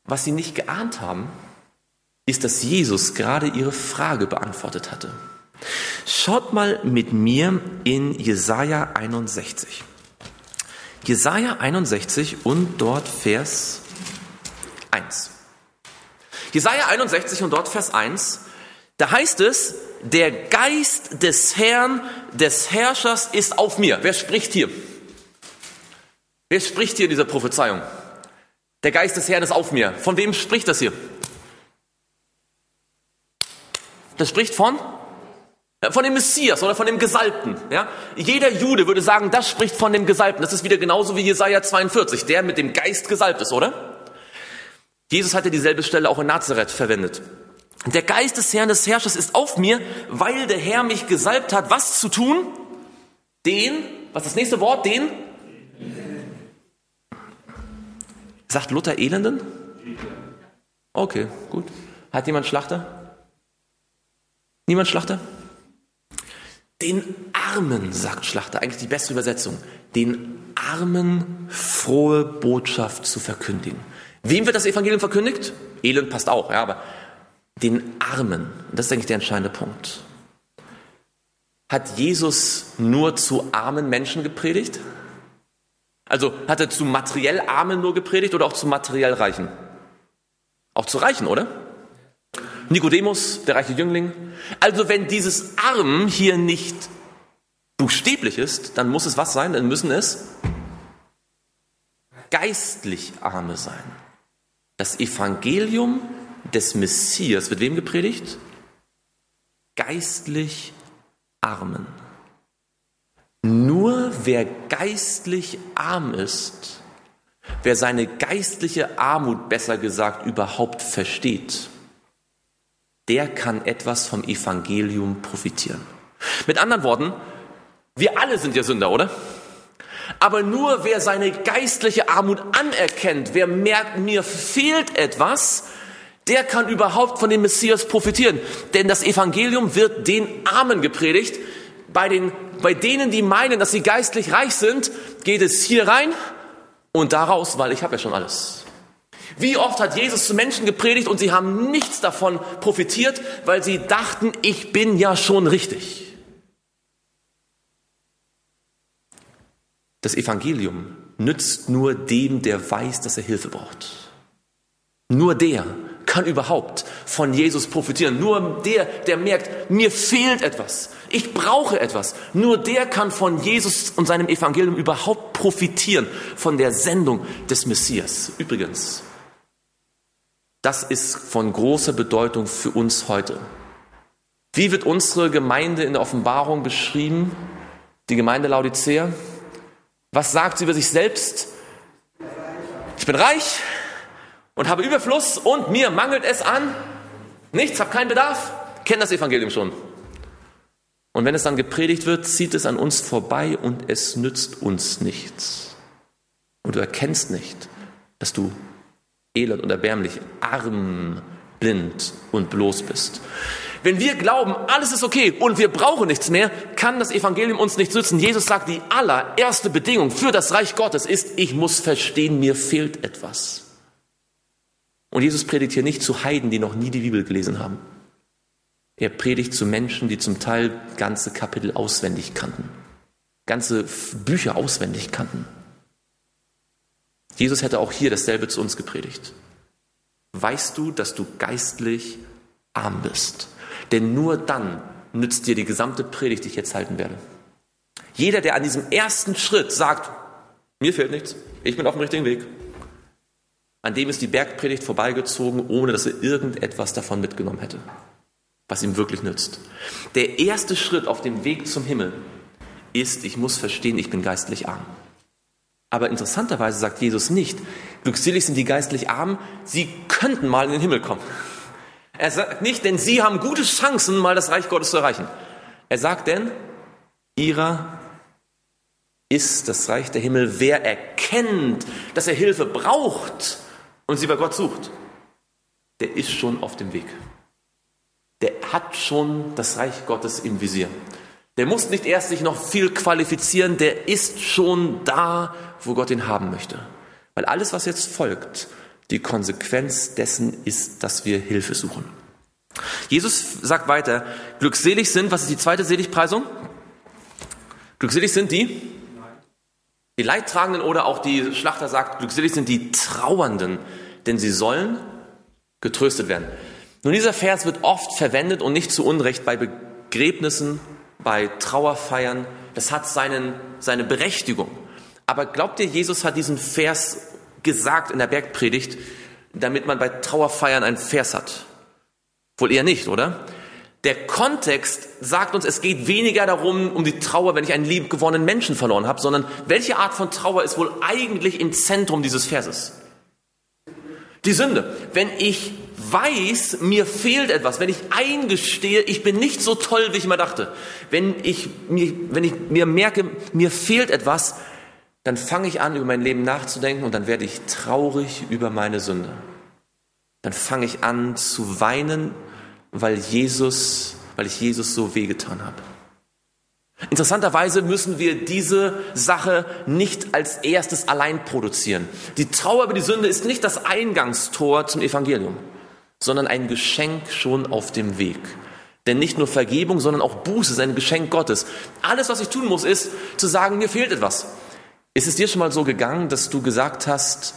A: Was sie nicht geahnt haben, ist, dass Jesus gerade ihre Frage beantwortet hatte. Schaut mal mit mir in Jesaja 61. Jesaja 61 und dort Vers 1. Jesaja 61 und dort Vers 1. Da heißt es, der Geist des Herrn, des Herrschers ist auf mir. Wer spricht hier? Wer spricht hier in dieser Prophezeiung? Der Geist des Herrn ist auf mir. Von wem spricht das hier? Das spricht von von dem Messias oder von dem Gesalbten. Ja? Jeder Jude würde sagen, das spricht von dem Gesalbten. Das ist wieder genauso wie Jesaja 42, der mit dem Geist gesalbt ist, oder? Jesus hatte dieselbe Stelle auch in Nazareth verwendet. Der Geist des Herrn des Herrschers ist auf mir, weil der Herr mich gesalbt hat, was zu tun? Den, was ist das nächste Wort? Den? Sagt Luther Elenden? Okay, gut. Hat jemand Schlachter? Niemand Schlachter? Den Armen, sagt Schlachter, eigentlich die beste Übersetzung, den Armen frohe Botschaft zu verkündigen. Wem wird das Evangelium verkündigt? Elend passt auch, ja, aber den Armen, das ist eigentlich der entscheidende Punkt. Hat Jesus nur zu armen Menschen gepredigt? Also hat er zu materiell Armen nur gepredigt oder auch zu materiell Reichen? Auch zu Reichen, oder? Nikodemus, der reiche Jüngling. Also wenn dieses Arm hier nicht buchstäblich ist, dann muss es was sein? Dann müssen es geistlich Arme sein. Das Evangelium des Messias wird wem gepredigt? Geistlich Armen. Nur wer geistlich arm ist, wer seine geistliche Armut besser gesagt überhaupt versteht, der kann etwas vom Evangelium profitieren. Mit anderen Worten, wir alle sind ja Sünder, oder? Aber nur wer seine geistliche Armut anerkennt, wer merkt, mir fehlt etwas, der kann überhaupt von dem Messias profitieren. Denn das Evangelium wird den Armen gepredigt. Bei, den, bei denen, die meinen, dass sie geistlich reich sind, geht es hier rein und daraus, weil ich habe ja schon alles. Wie oft hat Jesus zu Menschen gepredigt und sie haben nichts davon profitiert, weil sie dachten, ich bin ja schon richtig. Das Evangelium nützt nur dem, der weiß, dass er Hilfe braucht. Nur der kann überhaupt von Jesus profitieren. Nur der, der merkt, mir fehlt etwas. Ich brauche etwas. Nur der kann von Jesus und seinem Evangelium überhaupt profitieren, von der Sendung des Messias. Übrigens, das ist von großer Bedeutung für uns heute. Wie wird unsere Gemeinde in der Offenbarung beschrieben? Die Gemeinde Laodicea? Was sagt sie über sich selbst? Ich bin reich und habe Überfluss und mir mangelt es an nichts, habe keinen Bedarf. Kennt das Evangelium schon. Und wenn es dann gepredigt wird, zieht es an uns vorbei und es nützt uns nichts. Und du erkennst nicht, dass du elend und erbärmlich, arm, blind und bloß bist. Wenn wir glauben, alles ist okay und wir brauchen nichts mehr, kann das Evangelium uns nichts nützen. Jesus sagt, die allererste Bedingung für das Reich Gottes ist, ich muss verstehen, mir fehlt etwas. Und Jesus predigt hier nicht zu Heiden, die noch nie die Bibel gelesen haben. Er predigt zu Menschen, die zum Teil ganze Kapitel auswendig kannten, ganze Bücher auswendig kannten. Jesus hätte auch hier dasselbe zu uns gepredigt. Weißt du, dass du geistlich arm bist? Denn nur dann nützt dir die gesamte Predigt, die ich jetzt halten werde. Jeder, der an diesem ersten Schritt sagt, mir fehlt nichts, ich bin auf dem richtigen Weg, an dem ist die Bergpredigt vorbeigezogen, ohne dass er irgendetwas davon mitgenommen hätte, was ihm wirklich nützt. Der erste Schritt auf dem Weg zum Himmel ist, ich muss verstehen, ich bin geistlich arm. Aber interessanterweise sagt Jesus nicht, glückselig sind die geistlich Armen, sie könnten mal in den Himmel kommen. Er sagt nicht, denn sie haben gute Chancen, mal das Reich Gottes zu erreichen. Er sagt denn, ihrer ist das Reich der Himmel, wer erkennt, dass er Hilfe braucht und sie bei Gott sucht, der ist schon auf dem Weg. Der hat schon das Reich Gottes im Visier. Der muss nicht erst sich noch viel qualifizieren, der ist schon da, wo Gott ihn haben möchte. Weil alles, was jetzt folgt, die Konsequenz dessen ist, dass wir Hilfe suchen. Jesus sagt weiter, glückselig sind, was ist die zweite Seligpreisung? Glückselig sind die? Die Leidtragenden oder auch die Schlachter sagt, glückselig sind die Trauernden, denn sie sollen getröstet werden. Nun, dieser Vers wird oft verwendet und nicht zu Unrecht bei Begräbnissen bei Trauerfeiern. Das hat seinen, seine Berechtigung. Aber glaubt ihr, Jesus hat diesen Vers gesagt in der Bergpredigt, damit man bei Trauerfeiern einen Vers hat? Wohl eher nicht, oder? Der Kontext sagt uns, es geht weniger darum, um die Trauer, wenn ich einen liebgewonnenen Menschen verloren habe, sondern welche Art von Trauer ist wohl eigentlich im Zentrum dieses Verses? Die Sünde. Wenn ich weiß, mir fehlt etwas, wenn ich eingestehe, ich bin nicht so toll, wie ich immer dachte, wenn ich mir, wenn ich mir merke, mir fehlt etwas, dann fange ich an, über mein Leben nachzudenken und dann werde ich traurig über meine Sünde. Dann fange ich an zu weinen, weil Jesus, weil ich Jesus so wehgetan habe. Interessanterweise müssen wir diese Sache nicht als erstes allein produzieren. Die Trauer über die Sünde ist nicht das Eingangstor zum Evangelium sondern ein Geschenk schon auf dem Weg. Denn nicht nur Vergebung, sondern auch Buße ist ein Geschenk Gottes. Alles, was ich tun muss, ist zu sagen, mir fehlt etwas. Ist es dir schon mal so gegangen, dass du gesagt hast,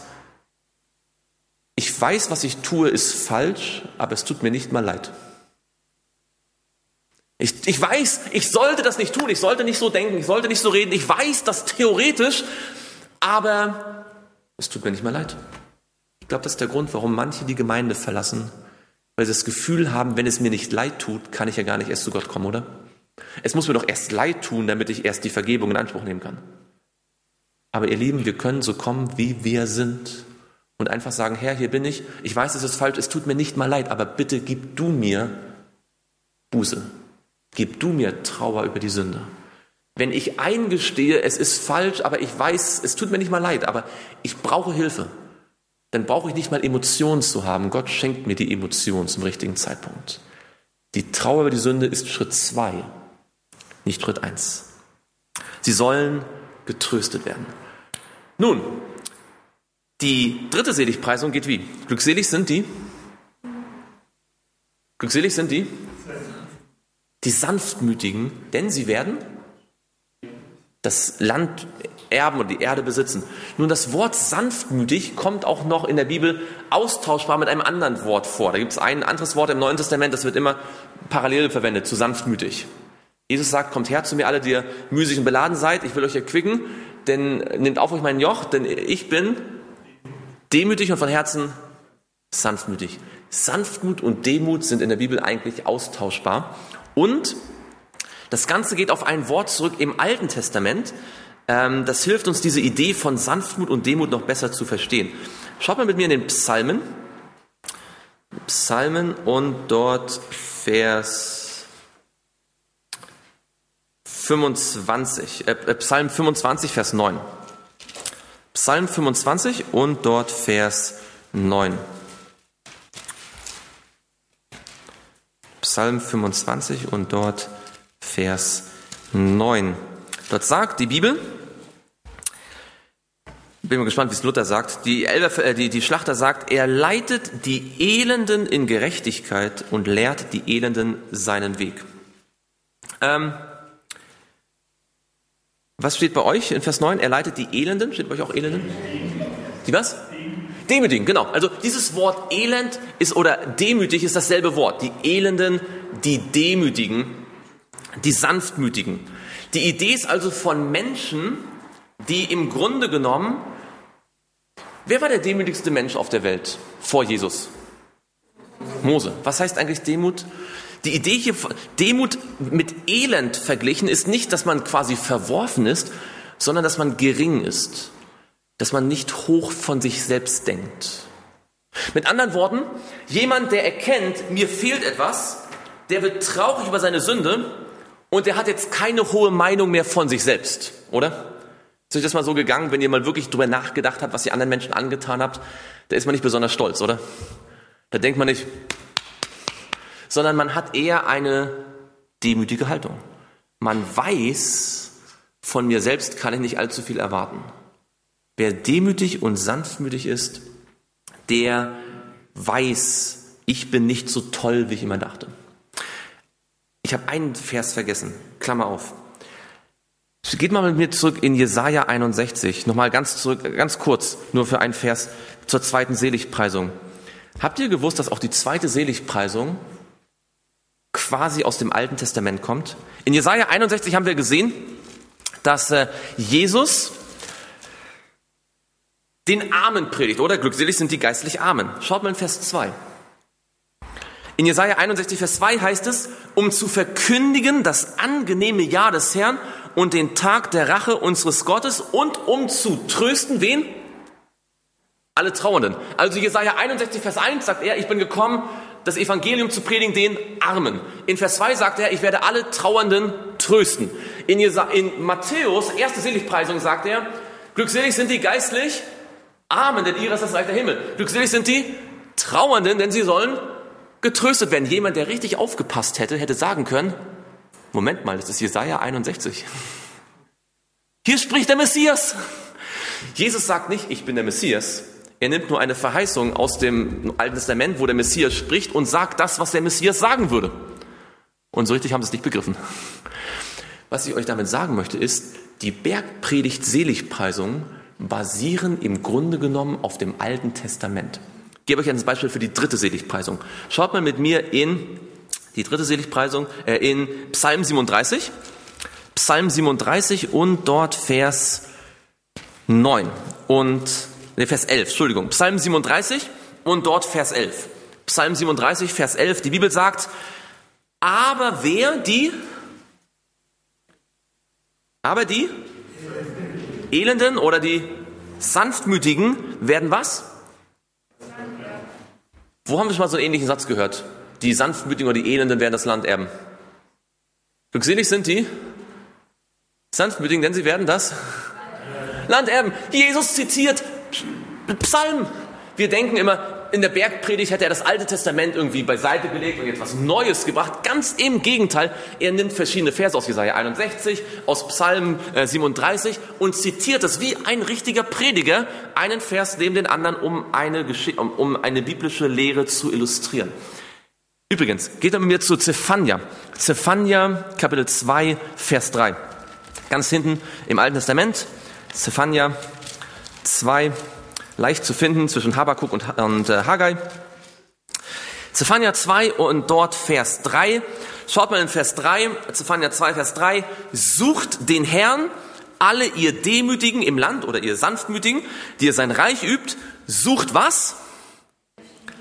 A: ich weiß, was ich tue, ist falsch, aber es tut mir nicht mal leid. Ich, ich weiß, ich sollte das nicht tun, ich sollte nicht so denken, ich sollte nicht so reden, ich weiß das theoretisch, aber es tut mir nicht mal leid. Ich glaube, das ist der Grund, warum manche die Gemeinde verlassen, weil sie das Gefühl haben, wenn es mir nicht leid tut, kann ich ja gar nicht erst zu Gott kommen, oder? Es muss mir doch erst leid tun, damit ich erst die Vergebung in Anspruch nehmen kann. Aber ihr Lieben, wir können so kommen, wie wir sind und einfach sagen, Herr, hier bin ich, ich weiß, es ist falsch, es tut mir nicht mal leid, aber bitte gib du mir Buße, gib du mir Trauer über die Sünde. wenn ich eingestehe, es ist falsch, aber ich weiß, es tut mir nicht mal leid, aber ich brauche Hilfe, dann brauche ich nicht mal Emotionen zu haben. Gott schenkt mir die Emotionen zum richtigen Zeitpunkt. Die Trauer über die Sünde ist Schritt zwei, nicht Schritt eins. Sie sollen getröstet werden. Nun, die dritte Seligpreisung geht wie? Glückselig sind die? Glückselig sind die? Die Sanftmütigen, denn sie werden das Land erben und die Erde besitzen. Nun, das Wort sanftmütig kommt auch noch in der Bibel austauschbar mit einem anderen Wort vor. Da gibt es ein anderes Wort im Neuen Testament, das wird immer parallel verwendet zu sanftmütig. Jesus sagt, kommt her zu mir alle, die ihr müßig und beladen seid, ich will euch erquicken, denn nehmt auf euch mein Joch, denn ich bin demütig und von Herzen sanftmütig. Sanftmut und Demut sind in der Bibel eigentlich austauschbar. Und das Ganze geht auf ein Wort zurück im Alten Testament. Ähm, das hilft uns, diese Idee von Sanftmut und Demut noch besser zu verstehen. Schaut mal mit mir in den Psalmen. Psalmen und dort Vers 25, äh, äh, Psalm 25, Vers 9. Psalm 25 und dort Vers 9. Psalm 25 und dort Vers 9. Dort sagt die Bibel, bin mal gespannt, wie es Luther sagt, die, Elber, äh, die, die Schlachter sagt, er leitet die Elenden in Gerechtigkeit und lehrt die Elenden seinen Weg. Ähm, was steht bei euch in Vers 9? Er leitet die Elenden. Steht bei euch auch Elenden? Die was? Demütigen, genau. Also dieses Wort Elend ist oder demütig ist dasselbe Wort. Die Elenden, die Demütigen, die Sanftmütigen. Die Idee ist also von Menschen, die im Grunde genommen, wer war der demütigste Mensch auf der Welt vor Jesus? Mose. Was heißt eigentlich Demut? Die Idee hier, Demut mit Elend verglichen, ist nicht, dass man quasi verworfen ist, sondern dass man gering ist dass man nicht hoch von sich selbst denkt. Mit anderen Worten, jemand, der erkennt, mir fehlt etwas, der wird traurig über seine Sünde und der hat jetzt keine hohe Meinung mehr von sich selbst, oder? Ist euch das mal so gegangen, wenn ihr mal wirklich drüber nachgedacht habt, was ihr anderen Menschen angetan habt, da ist man nicht besonders stolz, oder? Da denkt man nicht, sondern man hat eher eine demütige Haltung. Man weiß, von mir selbst kann ich nicht allzu viel erwarten. Wer demütig und sanftmütig ist, der weiß, ich bin nicht so toll, wie ich immer dachte. Ich habe einen Vers vergessen. Klammer auf. Geht mal mit mir zurück in Jesaja 61. Nochmal ganz zurück, ganz kurz, nur für einen Vers zur zweiten Seligpreisung. Habt ihr gewusst, dass auch die zweite Seligpreisung quasi aus dem Alten Testament kommt? In Jesaja 61 haben wir gesehen, dass äh, Jesus den Armen predigt, oder? Glückselig sind die geistlich Armen. Schaut mal in Vers 2. In Jesaja 61, Vers 2 heißt es, um zu verkündigen das angenehme Jahr des Herrn und den Tag der Rache unseres Gottes und um zu trösten, wen? Alle Trauernden. Also Jesaja 61, Vers 1 sagt er, ich bin gekommen, das Evangelium zu predigen den Armen. In Vers 2 sagt er, ich werde alle Trauernden trösten. In, Jesa in Matthäus, erste Seligpreisung, sagt er, glückselig sind die geistlich Amen, denn ihrer ist das Reich der Himmel. Glückselig sind die Trauernden, denn sie sollen getröstet werden. Jemand, der richtig aufgepasst hätte, hätte sagen können, Moment mal, das ist Jesaja 61. Hier spricht der Messias. Jesus sagt nicht, ich bin der Messias. Er nimmt nur eine Verheißung aus dem Alten Testament, wo der Messias spricht und sagt das, was der Messias sagen würde. Und so richtig haben sie es nicht begriffen. Was ich euch damit sagen möchte, ist, die Bergpredigt Seligpreisung basieren im Grunde genommen auf dem Alten Testament. Ich gebe euch ein Beispiel für die dritte Seligpreisung. Schaut mal mit mir in die dritte Seligpreisung, äh, in Psalm 37. Psalm 37 und dort Vers 9 und ne, Vers 11, Entschuldigung. Psalm 37 und dort Vers 11. Psalm 37, Vers 11. Die Bibel sagt, aber wer die, aber die Elenden oder die Sanftmütigen werden was? Wo haben wir schon mal so einen ähnlichen Satz gehört? Die Sanftmütigen oder die Elenden werden das Land erben. Glückselig sind die Sanftmütigen, denn sie werden das Land erben. Jesus zitiert Psalm. Wir denken immer, in der Bergpredigt hätte er das Alte Testament irgendwie beiseite gelegt und jetzt was Neues gebracht. Ganz im Gegenteil. Er nimmt verschiedene Verse aus Jesaja 61, aus Psalm 37 äh, und zitiert es wie ein richtiger Prediger, einen Vers neben den anderen, um eine, um, um eine biblische Lehre zu illustrieren. Übrigens, geht er mit mir zu Zephania. Zephania, Kapitel 2, Vers 3. Ganz hinten im Alten Testament. Zephania 2, leicht zu finden zwischen Habakuk und, und äh, Haggai. Zephania 2 und dort Vers 3. Schaut mal in Vers 3, Zephania 2, Vers 3. Sucht den Herrn, alle ihr Demütigen im Land oder ihr Sanftmütigen, die ihr sein Reich übt. Sucht was?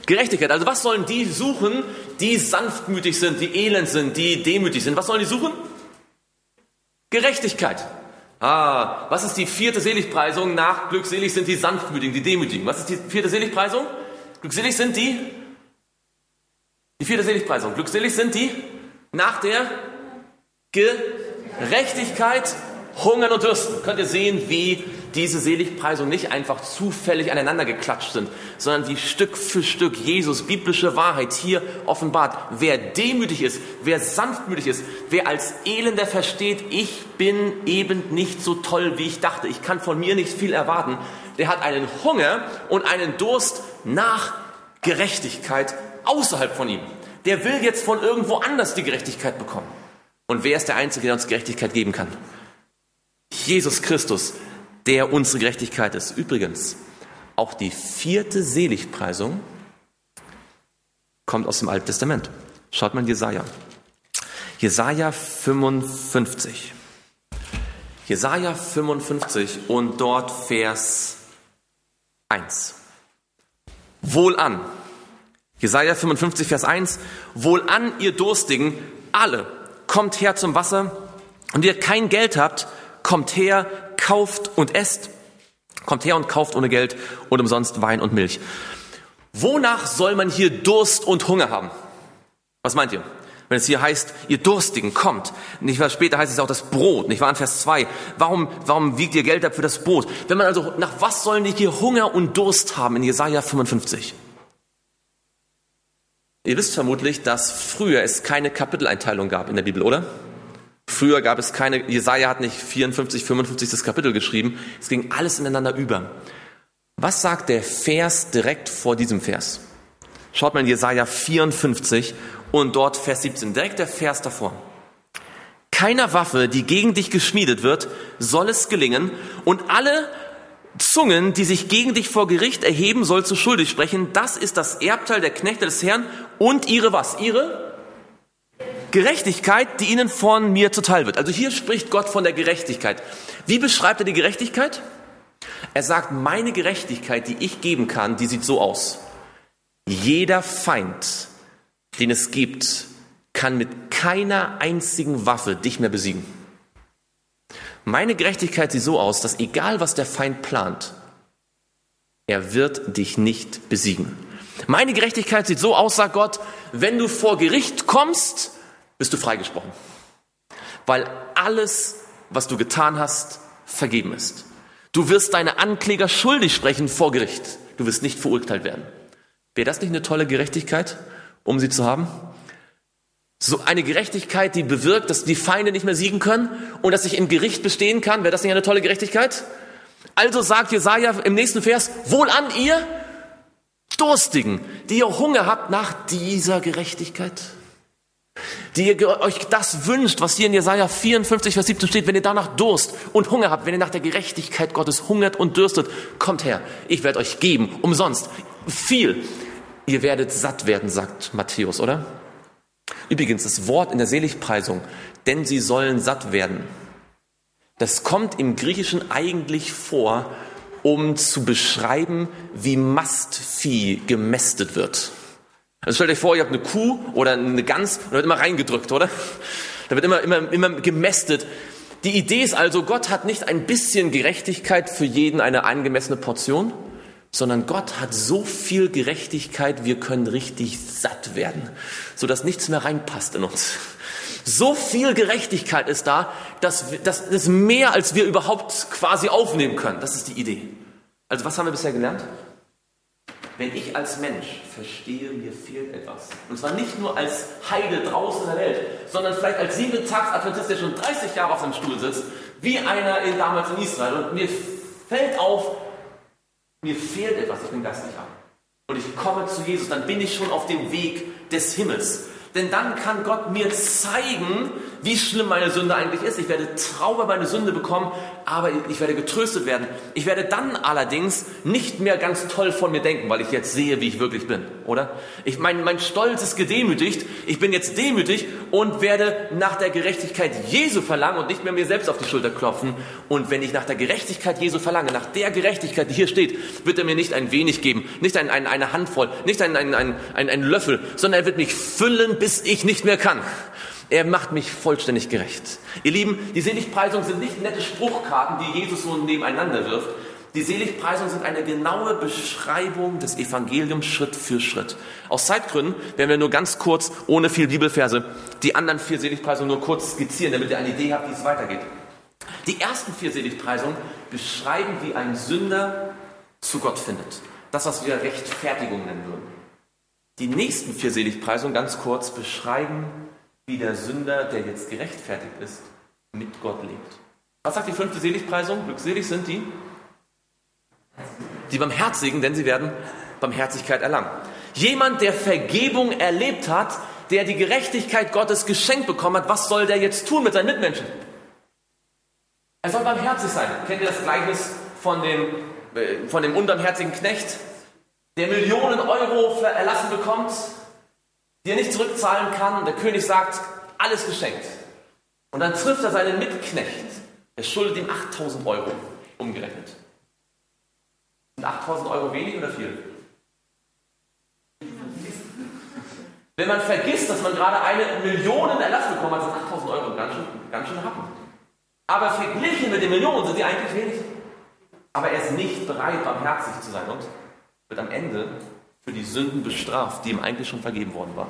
A: Gerechtigkeit. Also was sollen die suchen, die sanftmütig sind, die elend sind, die demütig sind? Was sollen die suchen? Gerechtigkeit. Ah, was ist die vierte Seligpreisung nach glückselig sind die Sanftmütigen, die Demütigen? Was ist die vierte Seligpreisung? Glückselig sind die? Die vierte Seligpreisung. Glückselig sind die nach der Gerechtigkeit hungern und dürsten. Könnt ihr sehen, wie diese Seligpreisungen nicht einfach zufällig aneinander geklatscht sind, sondern wie Stück für Stück Jesus biblische Wahrheit hier offenbart. Wer demütig ist, wer sanftmütig ist, wer als Elender versteht, ich bin eben nicht so toll, wie ich dachte, ich kann von mir nicht viel erwarten, der hat einen Hunger und einen Durst nach Gerechtigkeit außerhalb von ihm. Der will jetzt von irgendwo anders die Gerechtigkeit bekommen. Und wer ist der Einzige, der uns Gerechtigkeit geben kann? Jesus Christus, der unsere Gerechtigkeit ist. Übrigens, auch die vierte Seligpreisung kommt aus dem Alten Testament. Schaut mal in Jesaja. Jesaja 55. Jesaja 55 und dort Vers 1. Wohlan. Jesaja 55, Vers 1. Wohlan, ihr Durstigen, alle, kommt her zum Wasser und ihr kein Geld habt, kommt her, kauft und esst. Kommt her und kauft ohne Geld und umsonst Wein und Milch. Wonach soll man hier Durst und Hunger haben? Was meint ihr? Wenn es hier heißt, ihr Durstigen, kommt. Nicht wahr? Später heißt es auch das Brot, nicht wahr? In Vers 2. Warum, warum wiegt ihr Geld ab für das Brot? Wenn man also, nach was sollen die hier Hunger und Durst haben in Jesaja 55? Ihr wisst vermutlich, dass früher es keine Kapiteleinteilung gab in der Bibel, oder? Früher gab es keine, Jesaja hat nicht 54, 55 das Kapitel geschrieben. Es ging alles ineinander über. Was sagt der Vers direkt vor diesem Vers? Schaut mal in Jesaja 54 und dort Vers 17, direkt der Vers davor. Keiner Waffe, die gegen dich geschmiedet wird, soll es gelingen und alle Zungen, die sich gegen dich vor Gericht erheben, soll zu schuldig sprechen. Das ist das Erbteil der Knechte des Herrn und ihre was? Ihre Gerechtigkeit, die ihnen von mir zuteil wird. Also hier spricht Gott von der Gerechtigkeit. Wie beschreibt er die Gerechtigkeit? Er sagt, meine Gerechtigkeit, die ich geben kann, die sieht so aus. Jeder Feind, den es gibt, kann mit keiner einzigen Waffe dich mehr besiegen. Meine Gerechtigkeit sieht so aus, dass egal was der Feind plant, er wird dich nicht besiegen. Meine Gerechtigkeit sieht so aus, sagt Gott, wenn du vor Gericht kommst, bist du freigesprochen. Weil alles, was du getan hast, vergeben ist. Du wirst deine Ankläger schuldig sprechen vor Gericht. Du wirst nicht verurteilt werden. Wäre das nicht eine tolle Gerechtigkeit, um sie zu haben? So eine Gerechtigkeit, die bewirkt, dass die Feinde nicht mehr siegen können und dass ich im Gericht bestehen kann. Wäre das nicht eine tolle Gerechtigkeit? Also sagt Jesaja im nächsten Vers, wohl an ihr Durstigen, die ihr Hunger habt nach dieser Gerechtigkeit die ihr euch das wünscht, was hier in Jesaja 54, Vers 17 steht, wenn ihr danach Durst und Hunger habt, wenn ihr nach der Gerechtigkeit Gottes hungert und dürstet, kommt her, ich werde euch geben, umsonst, viel. Ihr werdet satt werden, sagt Matthäus, oder? Übrigens, das Wort in der Seligpreisung, denn sie sollen satt werden, das kommt im Griechischen eigentlich vor, um zu beschreiben, wie Mastvieh gemästet wird. Also stellt euch vor, ihr habt eine Kuh oder eine Gans und da wird immer reingedrückt, oder? Da wird immer, immer, immer gemästet. Die Idee ist also, Gott hat nicht ein bisschen Gerechtigkeit für jeden eine angemessene Portion, sondern Gott hat so viel Gerechtigkeit, wir können richtig satt werden, sodass nichts mehr reinpasst in uns. So viel Gerechtigkeit ist da, dass das ist mehr, als wir überhaupt quasi aufnehmen können. Das ist die Idee. Also was haben wir bisher gelernt? Wenn ich als Mensch verstehe, mir fehlt etwas, und zwar nicht nur als Heide draußen in der Welt, sondern vielleicht als siebente Tags-Adventist, der schon 30 Jahre auf seinem Stuhl sitzt, wie einer in, damals in Israel, und mir fällt auf, mir fehlt etwas, ich bin geistlich arm. Und ich komme zu Jesus, dann bin ich schon auf dem Weg des Himmels. Denn dann kann Gott mir zeigen, wie schlimm meine Sünde eigentlich ist. Ich werde Trauer meine Sünde bekommen, aber ich werde getröstet werden. Ich werde dann allerdings nicht mehr ganz toll von mir denken, weil ich jetzt sehe, wie ich wirklich bin, oder? Ich, mein, mein Stolz ist gedemütigt. Ich bin jetzt demütig und werde nach der Gerechtigkeit Jesu verlangen und nicht mehr mir selbst auf die Schulter klopfen. Und wenn ich nach der Gerechtigkeit Jesu verlange, nach der Gerechtigkeit, die hier steht, wird er mir nicht ein wenig geben, nicht ein, ein, eine Handvoll, nicht ein, ein, ein, ein, ein Löffel, sondern er wird mich füllen, bis ich nicht mehr kann. Er macht mich vollständig gerecht. Ihr Lieben, die Seligpreisungen sind nicht nette Spruchkarten, die Jesus so nebeneinander wirft. Die Seligpreisungen sind eine genaue Beschreibung des Evangeliums Schritt für Schritt. Aus Zeitgründen werden wir nur ganz kurz, ohne viel Bibelverse, die anderen vier Seligpreisungen nur kurz skizzieren, damit ihr eine Idee habt, wie es weitergeht. Die ersten vier Seligpreisungen beschreiben, wie ein Sünder zu Gott findet. Das, was wir Rechtfertigung nennen würden. Die nächsten vier Seligpreisungen, ganz kurz, beschreiben, wie der Sünder, der jetzt gerechtfertigt ist, mit Gott lebt. Was sagt die fünfte Seligpreisung? Glückselig sind die, die Barmherzigen, denn sie werden Barmherzigkeit erlangen. Jemand, der Vergebung erlebt hat, der die Gerechtigkeit Gottes geschenkt bekommen hat, was soll der jetzt tun mit seinen Mitmenschen? Er soll barmherzig sein. Kennt ihr das Gleichnis von dem, äh, von dem unbarmherzigen Knecht, der Millionen Euro erlassen bekommt die er nicht zurückzahlen kann. Und der König sagt, alles geschenkt. Und dann trifft er seinen Mitknecht. Er schuldet ihm 8000 Euro, umgerechnet. Sind 8000 Euro wenig oder viel? Wenn man vergisst, dass man gerade eine Million Erlass bekommen hat, sind 8000 Euro ganz schön, ganz schön Happen. Aber verglichen mit den Millionen sind die eigentlich wenig. Aber er ist nicht bereit, barmherzig zu sein und wird am Ende für die Sünden bestraft, die ihm eigentlich schon vergeben worden war.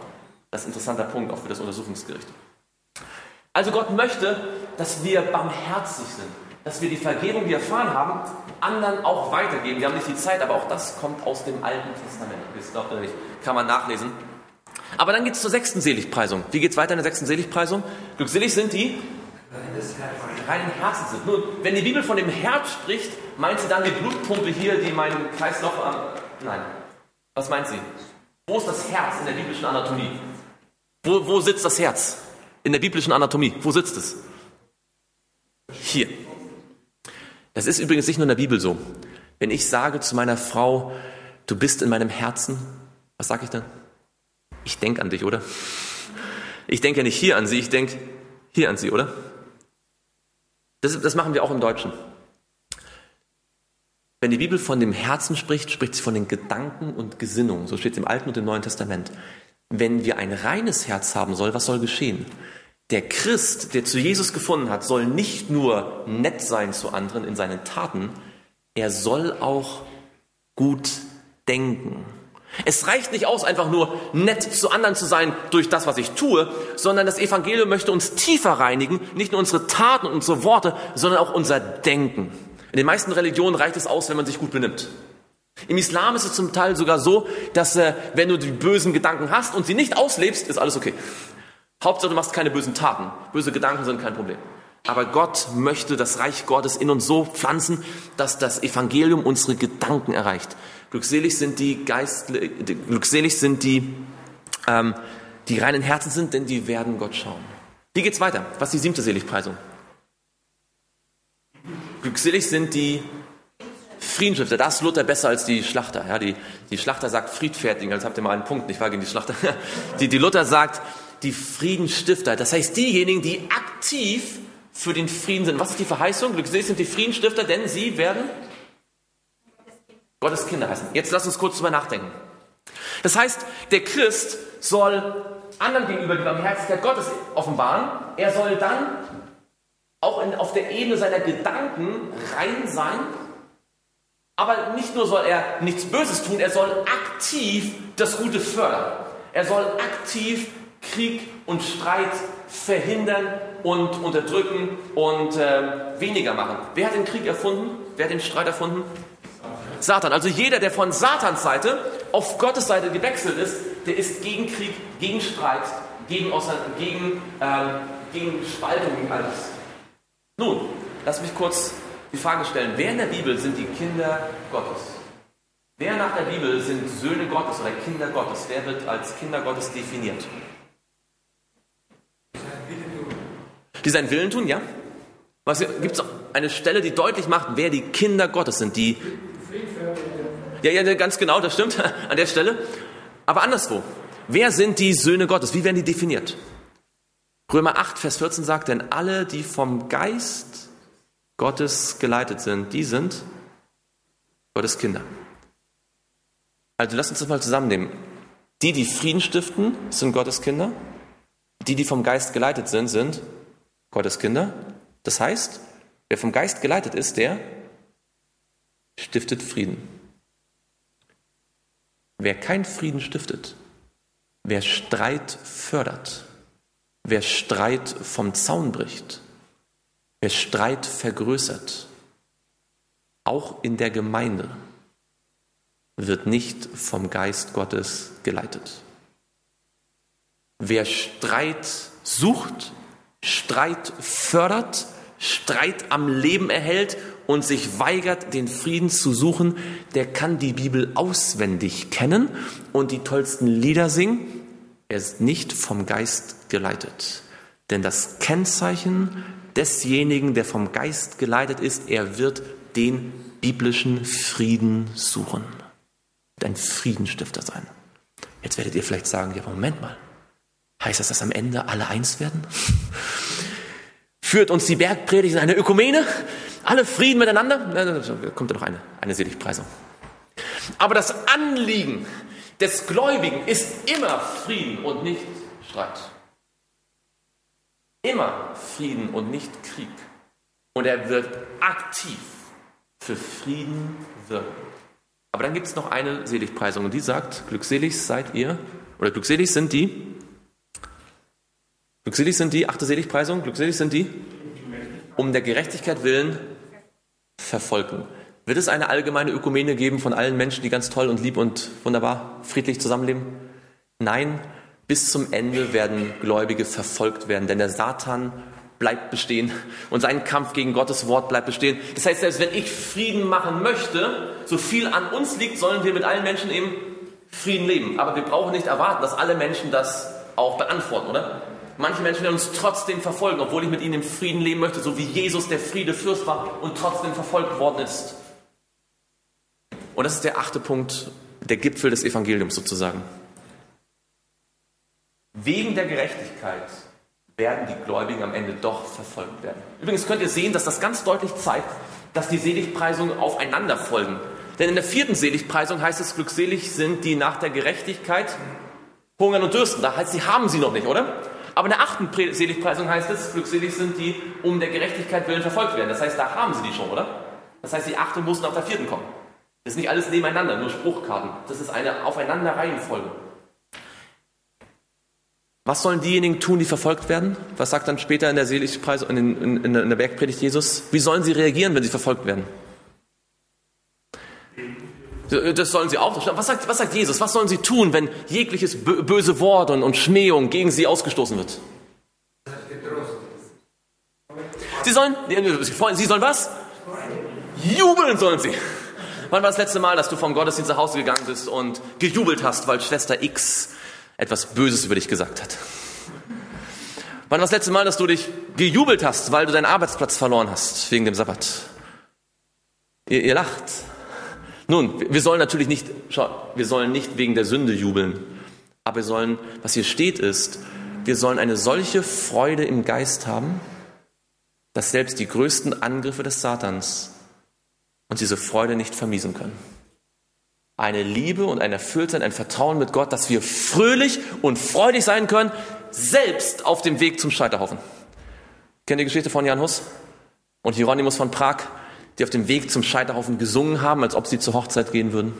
A: Das ist ein interessanter Punkt auch für das Untersuchungsgericht. Also Gott möchte, dass wir barmherzig sind, dass wir die Vergebung, die wir erfahren haben, anderen auch weitergeben. Wir haben nicht die Zeit, aber auch das kommt aus dem Alten Testament. Das kann man nachlesen. Aber dann geht es zur sechsten Seligpreisung. Wie geht es weiter in der sechsten Seligpreisung? Glückselig sind die, die reinen Herzen sind. Nun, wenn die Bibel von dem Herz spricht, meint sie dann die Blutpumpe hier, die meinen Kreislauf am... Nein, was meint sie? Wo ist das Herz in der biblischen Anatomie? Wo, wo sitzt das Herz in der biblischen Anatomie? Wo sitzt es? Hier. Das ist übrigens nicht nur in der Bibel so. Wenn ich sage zu meiner Frau, du bist in meinem Herzen, was sage ich dann? Ich denke an dich, oder? Ich denke ja nicht hier an sie, ich denke hier an sie, oder? Das, das machen wir auch im Deutschen. Wenn die Bibel von dem Herzen spricht, spricht sie von den Gedanken und Gesinnungen. So steht es im Alten und im Neuen Testament. Wenn wir ein reines Herz haben soll, was soll geschehen? Der Christ, der zu Jesus gefunden hat, soll nicht nur nett sein zu anderen in seinen Taten, er soll auch gut denken. Es reicht nicht aus, einfach nur nett zu anderen zu sein durch das, was ich tue, sondern das Evangelium möchte uns tiefer reinigen, nicht nur unsere Taten und unsere Worte, sondern auch unser Denken. In den meisten Religionen reicht es aus, wenn man sich gut benimmt. Im Islam ist es zum Teil sogar so, dass äh, wenn du die bösen Gedanken hast und sie nicht auslebst, ist alles okay. Hauptsache, du machst keine bösen Taten. Böse Gedanken sind kein Problem. Aber Gott möchte das Reich Gottes in uns so pflanzen, dass das Evangelium unsere Gedanken erreicht. Glückselig sind die Geist, glückselig sind die, ähm, die reinen Herzen sind, denn die werden Gott schauen. Wie geht's weiter? Was ist die siebte Seligpreisung? Glückselig sind die Friedensstifter. Da ist Luther besser als die Schlachter. Ja, die, die Schlachter sagt Friedfertigen, jetzt habt ihr mal einen Punkt, nicht wahr, gegen die Schlachter. Die, die Luther sagt die Friedensstifter. Das heißt, diejenigen, die aktiv für den Frieden sind. Was ist die Verheißung? Glückselig sind die Friedensstifter, denn sie werden Gottes Kinder heißen. Jetzt lass uns kurz drüber nachdenken. Das heißt, der Christ soll anderen gegenüber die Barmherzigkeit Gottes offenbaren. Er soll dann auch in, auf der Ebene seiner Gedanken rein sein. Aber nicht nur soll er nichts Böses tun, er soll aktiv das Gute fördern. Er soll aktiv Krieg und Streit verhindern und unterdrücken und äh, weniger machen. Wer hat den Krieg erfunden? Wer hat den Streit erfunden? Satan. Also jeder, der von Satans Seite auf Gottes Seite gewechselt ist, der ist gegen Krieg, gegen Streit, gegen, gegen, ähm, gegen Spaltung, gegen alles. Nun, lass mich kurz die Frage stellen, wer in der Bibel sind die Kinder Gottes? Wer nach der Bibel sind Söhne Gottes oder Kinder Gottes? Wer wird als Kinder Gottes definiert? Die seinen Willen tun, ja? Gibt es eine Stelle, die deutlich macht, wer die Kinder Gottes sind? Die ja, ja, ganz genau, das stimmt an der Stelle. Aber anderswo. Wer sind die Söhne Gottes? Wie werden die definiert? Römer 8, Vers 14 sagt, denn alle, die vom Geist Gottes geleitet sind, die sind Gottes Kinder. Also lass uns das mal zusammennehmen. Die, die Frieden stiften, sind Gottes Kinder. Die, die vom Geist geleitet sind, sind Gottes Kinder. Das heißt, wer vom Geist geleitet ist, der stiftet Frieden. Wer keinen Frieden stiftet, wer Streit fördert, wer Streit vom Zaun bricht, wer Streit vergrößert, auch in der Gemeinde, wird nicht vom Geist Gottes geleitet. Wer Streit sucht, Streit fördert, Streit am Leben erhält und sich weigert, den Frieden zu suchen, der kann die Bibel auswendig kennen und die tollsten Lieder singen. Er ist nicht vom Geist geleitet. Denn das Kennzeichen desjenigen, der vom Geist geleitet ist, er wird den biblischen Frieden suchen. Ein Friedenstifter sein. Jetzt werdet ihr vielleicht sagen, ja, Moment mal. Heißt das, dass am Ende alle eins werden? Führt uns die Bergpredigt in eine Ökumene? Alle Frieden miteinander? Da kommt ja noch eine, eine Seligpreisung. Aber das Anliegen des Gläubigen ist immer Frieden und nicht Streit. Immer Frieden und nicht Krieg. Und er wird aktiv für Frieden wirken. Aber dann gibt es noch eine Seligpreisung und die sagt, glückselig seid ihr, oder glückselig sind die, glückselig sind die, achte Seligpreisung, glückselig sind die, um der Gerechtigkeit willen verfolgen. Wird es eine allgemeine Ökumene geben von allen Menschen, die ganz toll und lieb und wunderbar friedlich zusammenleben? Nein, bis zum Ende werden Gläubige verfolgt werden, denn der Satan bleibt bestehen und sein Kampf gegen Gottes Wort bleibt bestehen. Das heißt, selbst wenn ich Frieden machen möchte, so viel an uns liegt, sollen wir mit allen Menschen eben Frieden leben. Aber wir brauchen nicht erwarten, dass alle Menschen das auch beantworten, oder? Manche Menschen werden uns trotzdem verfolgen, obwohl ich mit ihnen im Frieden leben möchte, so wie Jesus der Friedefürst war und trotzdem verfolgt worden ist. Und das ist der achte Punkt, der Gipfel des Evangeliums sozusagen. Wegen der Gerechtigkeit werden die Gläubigen am Ende doch verfolgt werden. Übrigens könnt ihr sehen, dass das ganz deutlich zeigt, dass die Seligpreisungen aufeinander folgen. Denn in der vierten Seligpreisung heißt es, glückselig sind die nach der Gerechtigkeit hungern und dürsten. Da heißt, sie haben sie noch nicht, oder? Aber in der achten Seligpreisung heißt es, glückselig sind die, um der Gerechtigkeit willen verfolgt werden. Das heißt, da haben sie die schon, oder? Das heißt, die achte mussten auf der vierten kommen. Das ist nicht alles nebeneinander, nur Spruchkarten. Das ist eine Aufeinanderreihenfolge. Was sollen diejenigen tun, die verfolgt werden? Was sagt dann später in der Seligpreisung, in, in, in der Bergpredigt Jesus? Wie sollen sie reagieren, wenn sie verfolgt werden? Das sollen sie auch. Was sagt, was sagt Jesus? Was sollen sie tun, wenn jegliches böse Wort und, und Schmähung gegen sie ausgestoßen wird? Sie sollen, sie sollen was? Jubeln sollen sie. Wann war das letzte Mal, dass du vom Gottesdienst nach Hause gegangen bist und gejubelt hast, weil Schwester X etwas Böses über dich gesagt hat? Wann war das letzte Mal, dass du dich gejubelt hast, weil du deinen Arbeitsplatz verloren hast wegen dem Sabbat? Ihr, ihr lacht. Nun, wir sollen natürlich nicht, wir sollen nicht wegen der Sünde jubeln, aber wir sollen, was hier steht, ist, wir sollen eine solche Freude im Geist haben, dass selbst die größten Angriffe des Satans uns diese Freude nicht vermiesen können. Eine Liebe und ein Erfülltsein, ein Vertrauen mit Gott, dass wir fröhlich und freudig sein können, selbst auf dem Weg zum Scheiterhaufen. Kennt ihr die Geschichte von Jan Hus und Hieronymus von Prag? die auf dem Weg zum Scheiterhaufen gesungen haben, als ob sie zur Hochzeit gehen würden?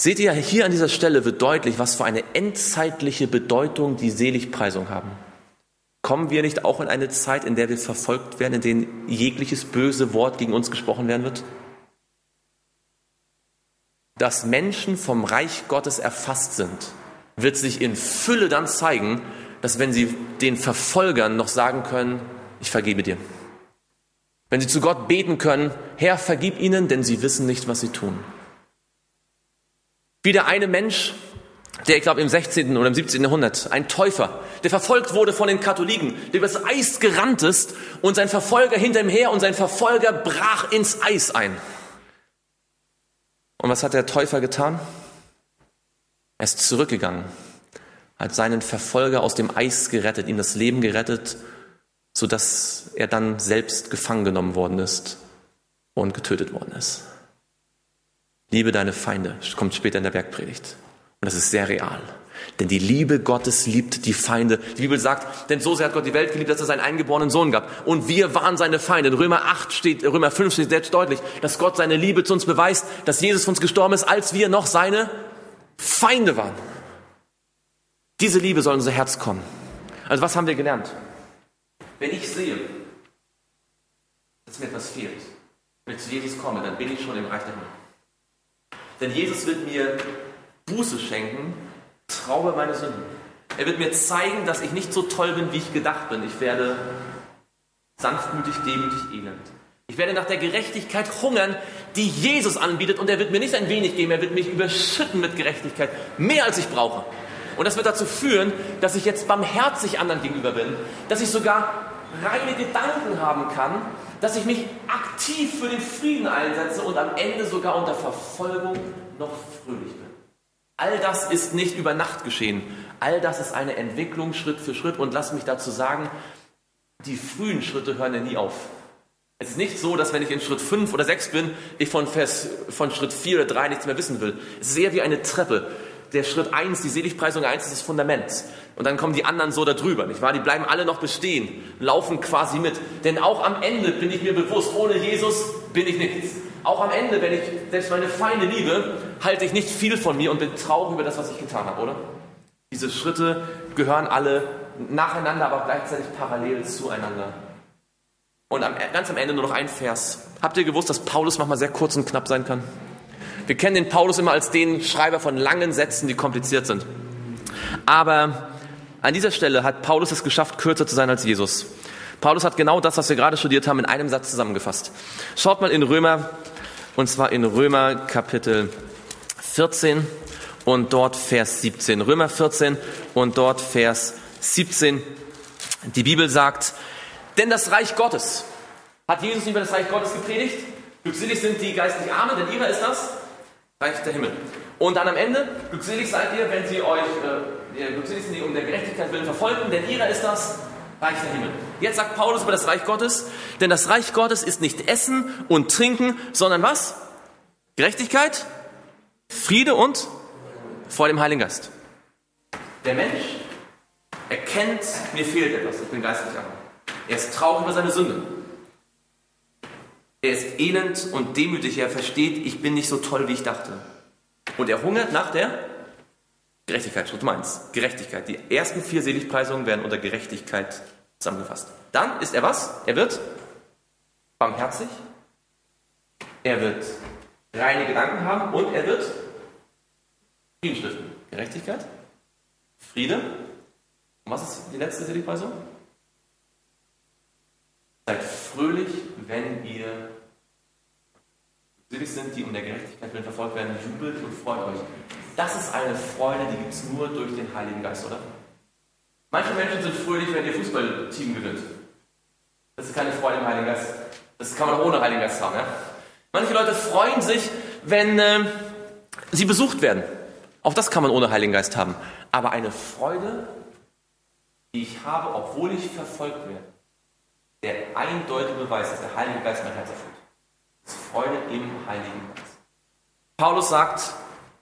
A: Seht ihr, hier an dieser Stelle wird deutlich, was für eine endzeitliche Bedeutung die Seligpreisung haben. Kommen wir nicht auch in eine Zeit, in der wir verfolgt werden, in der jegliches böse Wort gegen uns gesprochen werden wird? Dass Menschen vom Reich Gottes erfasst sind, wird sich in Fülle dann zeigen, dass wenn sie den Verfolgern noch sagen können, ich vergebe dir. Wenn sie zu Gott beten können, Herr, vergib ihnen, denn sie wissen nicht, was sie tun. Wie der eine Mensch, der, ich glaube, im 16. oder im 17. Jahrhundert, ein Täufer, der verfolgt wurde von den Katholiken, der übers Eis gerannt ist und sein Verfolger hinter ihm her und sein Verfolger brach ins Eis ein. Und was hat der Täufer getan? Er ist zurückgegangen, hat seinen Verfolger aus dem Eis gerettet, ihm das Leben gerettet, sodass er dann selbst gefangen genommen worden ist und getötet worden ist. Liebe deine Feinde, kommt später in der Bergpredigt. Und das ist sehr real. Denn die Liebe Gottes liebt die Feinde. Die Bibel sagt, denn so sehr hat Gott die Welt geliebt, dass er seinen eingeborenen Sohn gab. Und wir waren seine Feinde. In Römer 8 steht, Römer 5 steht selbst deutlich, dass Gott seine Liebe zu uns beweist, dass Jesus für uns gestorben ist, als wir noch seine Feinde waren. Diese Liebe soll in unser Herz kommen. Also was haben wir gelernt? Wenn ich sehe, dass mir etwas fehlt, wenn ich zu Jesus komme, dann bin ich schon im Reich der Himmel. Denn Jesus wird mir Buße schenken, traue meine Sünden. Er wird mir zeigen, dass ich nicht so toll bin, wie ich gedacht bin. Ich werde sanftmütig, demütig, elend. Ich werde nach der Gerechtigkeit hungern, die Jesus anbietet und er wird mir nicht ein wenig geben, er wird mich überschütten mit Gerechtigkeit, mehr als ich brauche. Und das wird dazu führen, dass ich jetzt barmherzig anderen gegenüber bin, dass ich sogar reine Gedanken haben kann, dass ich mich aktiv für den Frieden einsetze und am Ende sogar unter Verfolgung noch fröhlich bin. All das ist nicht über Nacht geschehen. All das ist eine Entwicklung Schritt für Schritt. Und lass mich dazu sagen, die frühen Schritte hören ja nie auf. Es ist nicht so, dass wenn ich in Schritt 5 oder 6 bin, ich von, Vers, von Schritt 4 oder 3 nichts mehr wissen will. Es ist eher wie eine Treppe. Der Schritt 1, die Seligpreisung 1 ist das Fundament. Und dann kommen die anderen so darüber, nicht wahr? Die bleiben alle noch bestehen, laufen quasi mit. Denn auch am Ende bin ich mir bewusst, ohne Jesus bin ich nichts. Auch am Ende, wenn ich selbst meine Feinde liebe, halte ich nicht viel von mir und bin traurig über das, was ich getan habe, oder? Diese Schritte gehören alle nacheinander, aber gleichzeitig parallel zueinander. Und am, ganz am Ende nur noch ein Vers. Habt ihr gewusst, dass Paulus manchmal sehr kurz und knapp sein kann? Wir kennen den Paulus immer als den Schreiber von langen Sätzen, die kompliziert sind. Aber an dieser Stelle hat Paulus es geschafft, kürzer zu sein als Jesus. Paulus hat genau das, was wir gerade studiert haben, in einem Satz zusammengefasst. Schaut mal in Römer, und zwar in Römer Kapitel 14 und dort Vers 17. Römer 14 und dort Vers 17. Die Bibel sagt, denn das Reich Gottes, hat Jesus über das Reich Gottes gepredigt? Glückselig sind die geistlich Armen, denn ihrer ist das Reich der Himmel. Und dann am Ende, glückselig seid ihr, wenn sie euch, äh, glückselig sind die um der Gerechtigkeit willen verfolgen, denn ihrer ist das Reich der Himmel. Jetzt sagt Paulus über das Reich Gottes, denn das Reich Gottes ist nicht Essen und Trinken, sondern was? Gerechtigkeit, Friede und vor dem Heiligen Geist. Der Mensch erkennt, mir fehlt etwas, ich bin geistlich arm. Er ist traurig über seine Sünde. Er ist elend und demütig. Er versteht, ich bin nicht so toll, wie ich dachte. Und er hungert nach der Gerechtigkeit. Schritt 1. Gerechtigkeit. Die ersten vier Seligpreisungen werden unter Gerechtigkeit zusammengefasst. Dann ist er was? Er wird barmherzig. Er wird reine Gedanken haben und er wird Frieden stiften. Gerechtigkeit, Friede. Und was ist die letzte Seligpreisung? Seid fröhlich, wenn ihr selig sind, die um der Gerechtigkeit willen verfolgt werden, jubelt und freut euch. Das ist eine Freude, die gibt es nur durch den Heiligen Geist, oder? Manche Menschen sind fröhlich, wenn ihr Fußballteam gewinnt. Das ist keine Freude im Heiligen Geist. Das kann man auch ohne Heiligen Geist haben. Ja? Manche Leute freuen sich, wenn äh, sie besucht werden. Auch das kann man ohne Heiligen Geist haben. Aber eine Freude, die ich habe, obwohl ich verfolgt werde, der eindeutige Beweis, dass der Heilige Geist mein Herz erfüllt. Ist Freude im Heiligen Geist. Paulus sagt,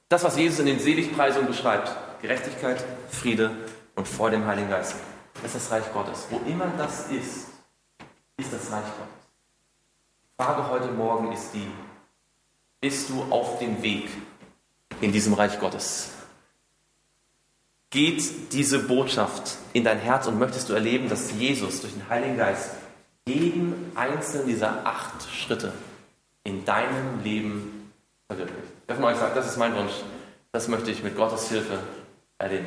A: das, was Jesus in den Seligpreisungen beschreibt, Gerechtigkeit, Friede und vor dem Heiligen Geist, das ist das Reich Gottes. Wo immer das ist, ist das Reich Gottes. Frage heute Morgen ist die, bist du auf dem Weg in diesem Reich Gottes? geht diese Botschaft in dein Herz und möchtest du erleben, dass Jesus durch den Heiligen Geist jeden einzelnen dieser acht Schritte in deinem Leben verwirklicht. Wer von euch sagt, das ist mein Wunsch, das möchte ich mit Gottes Hilfe erleben.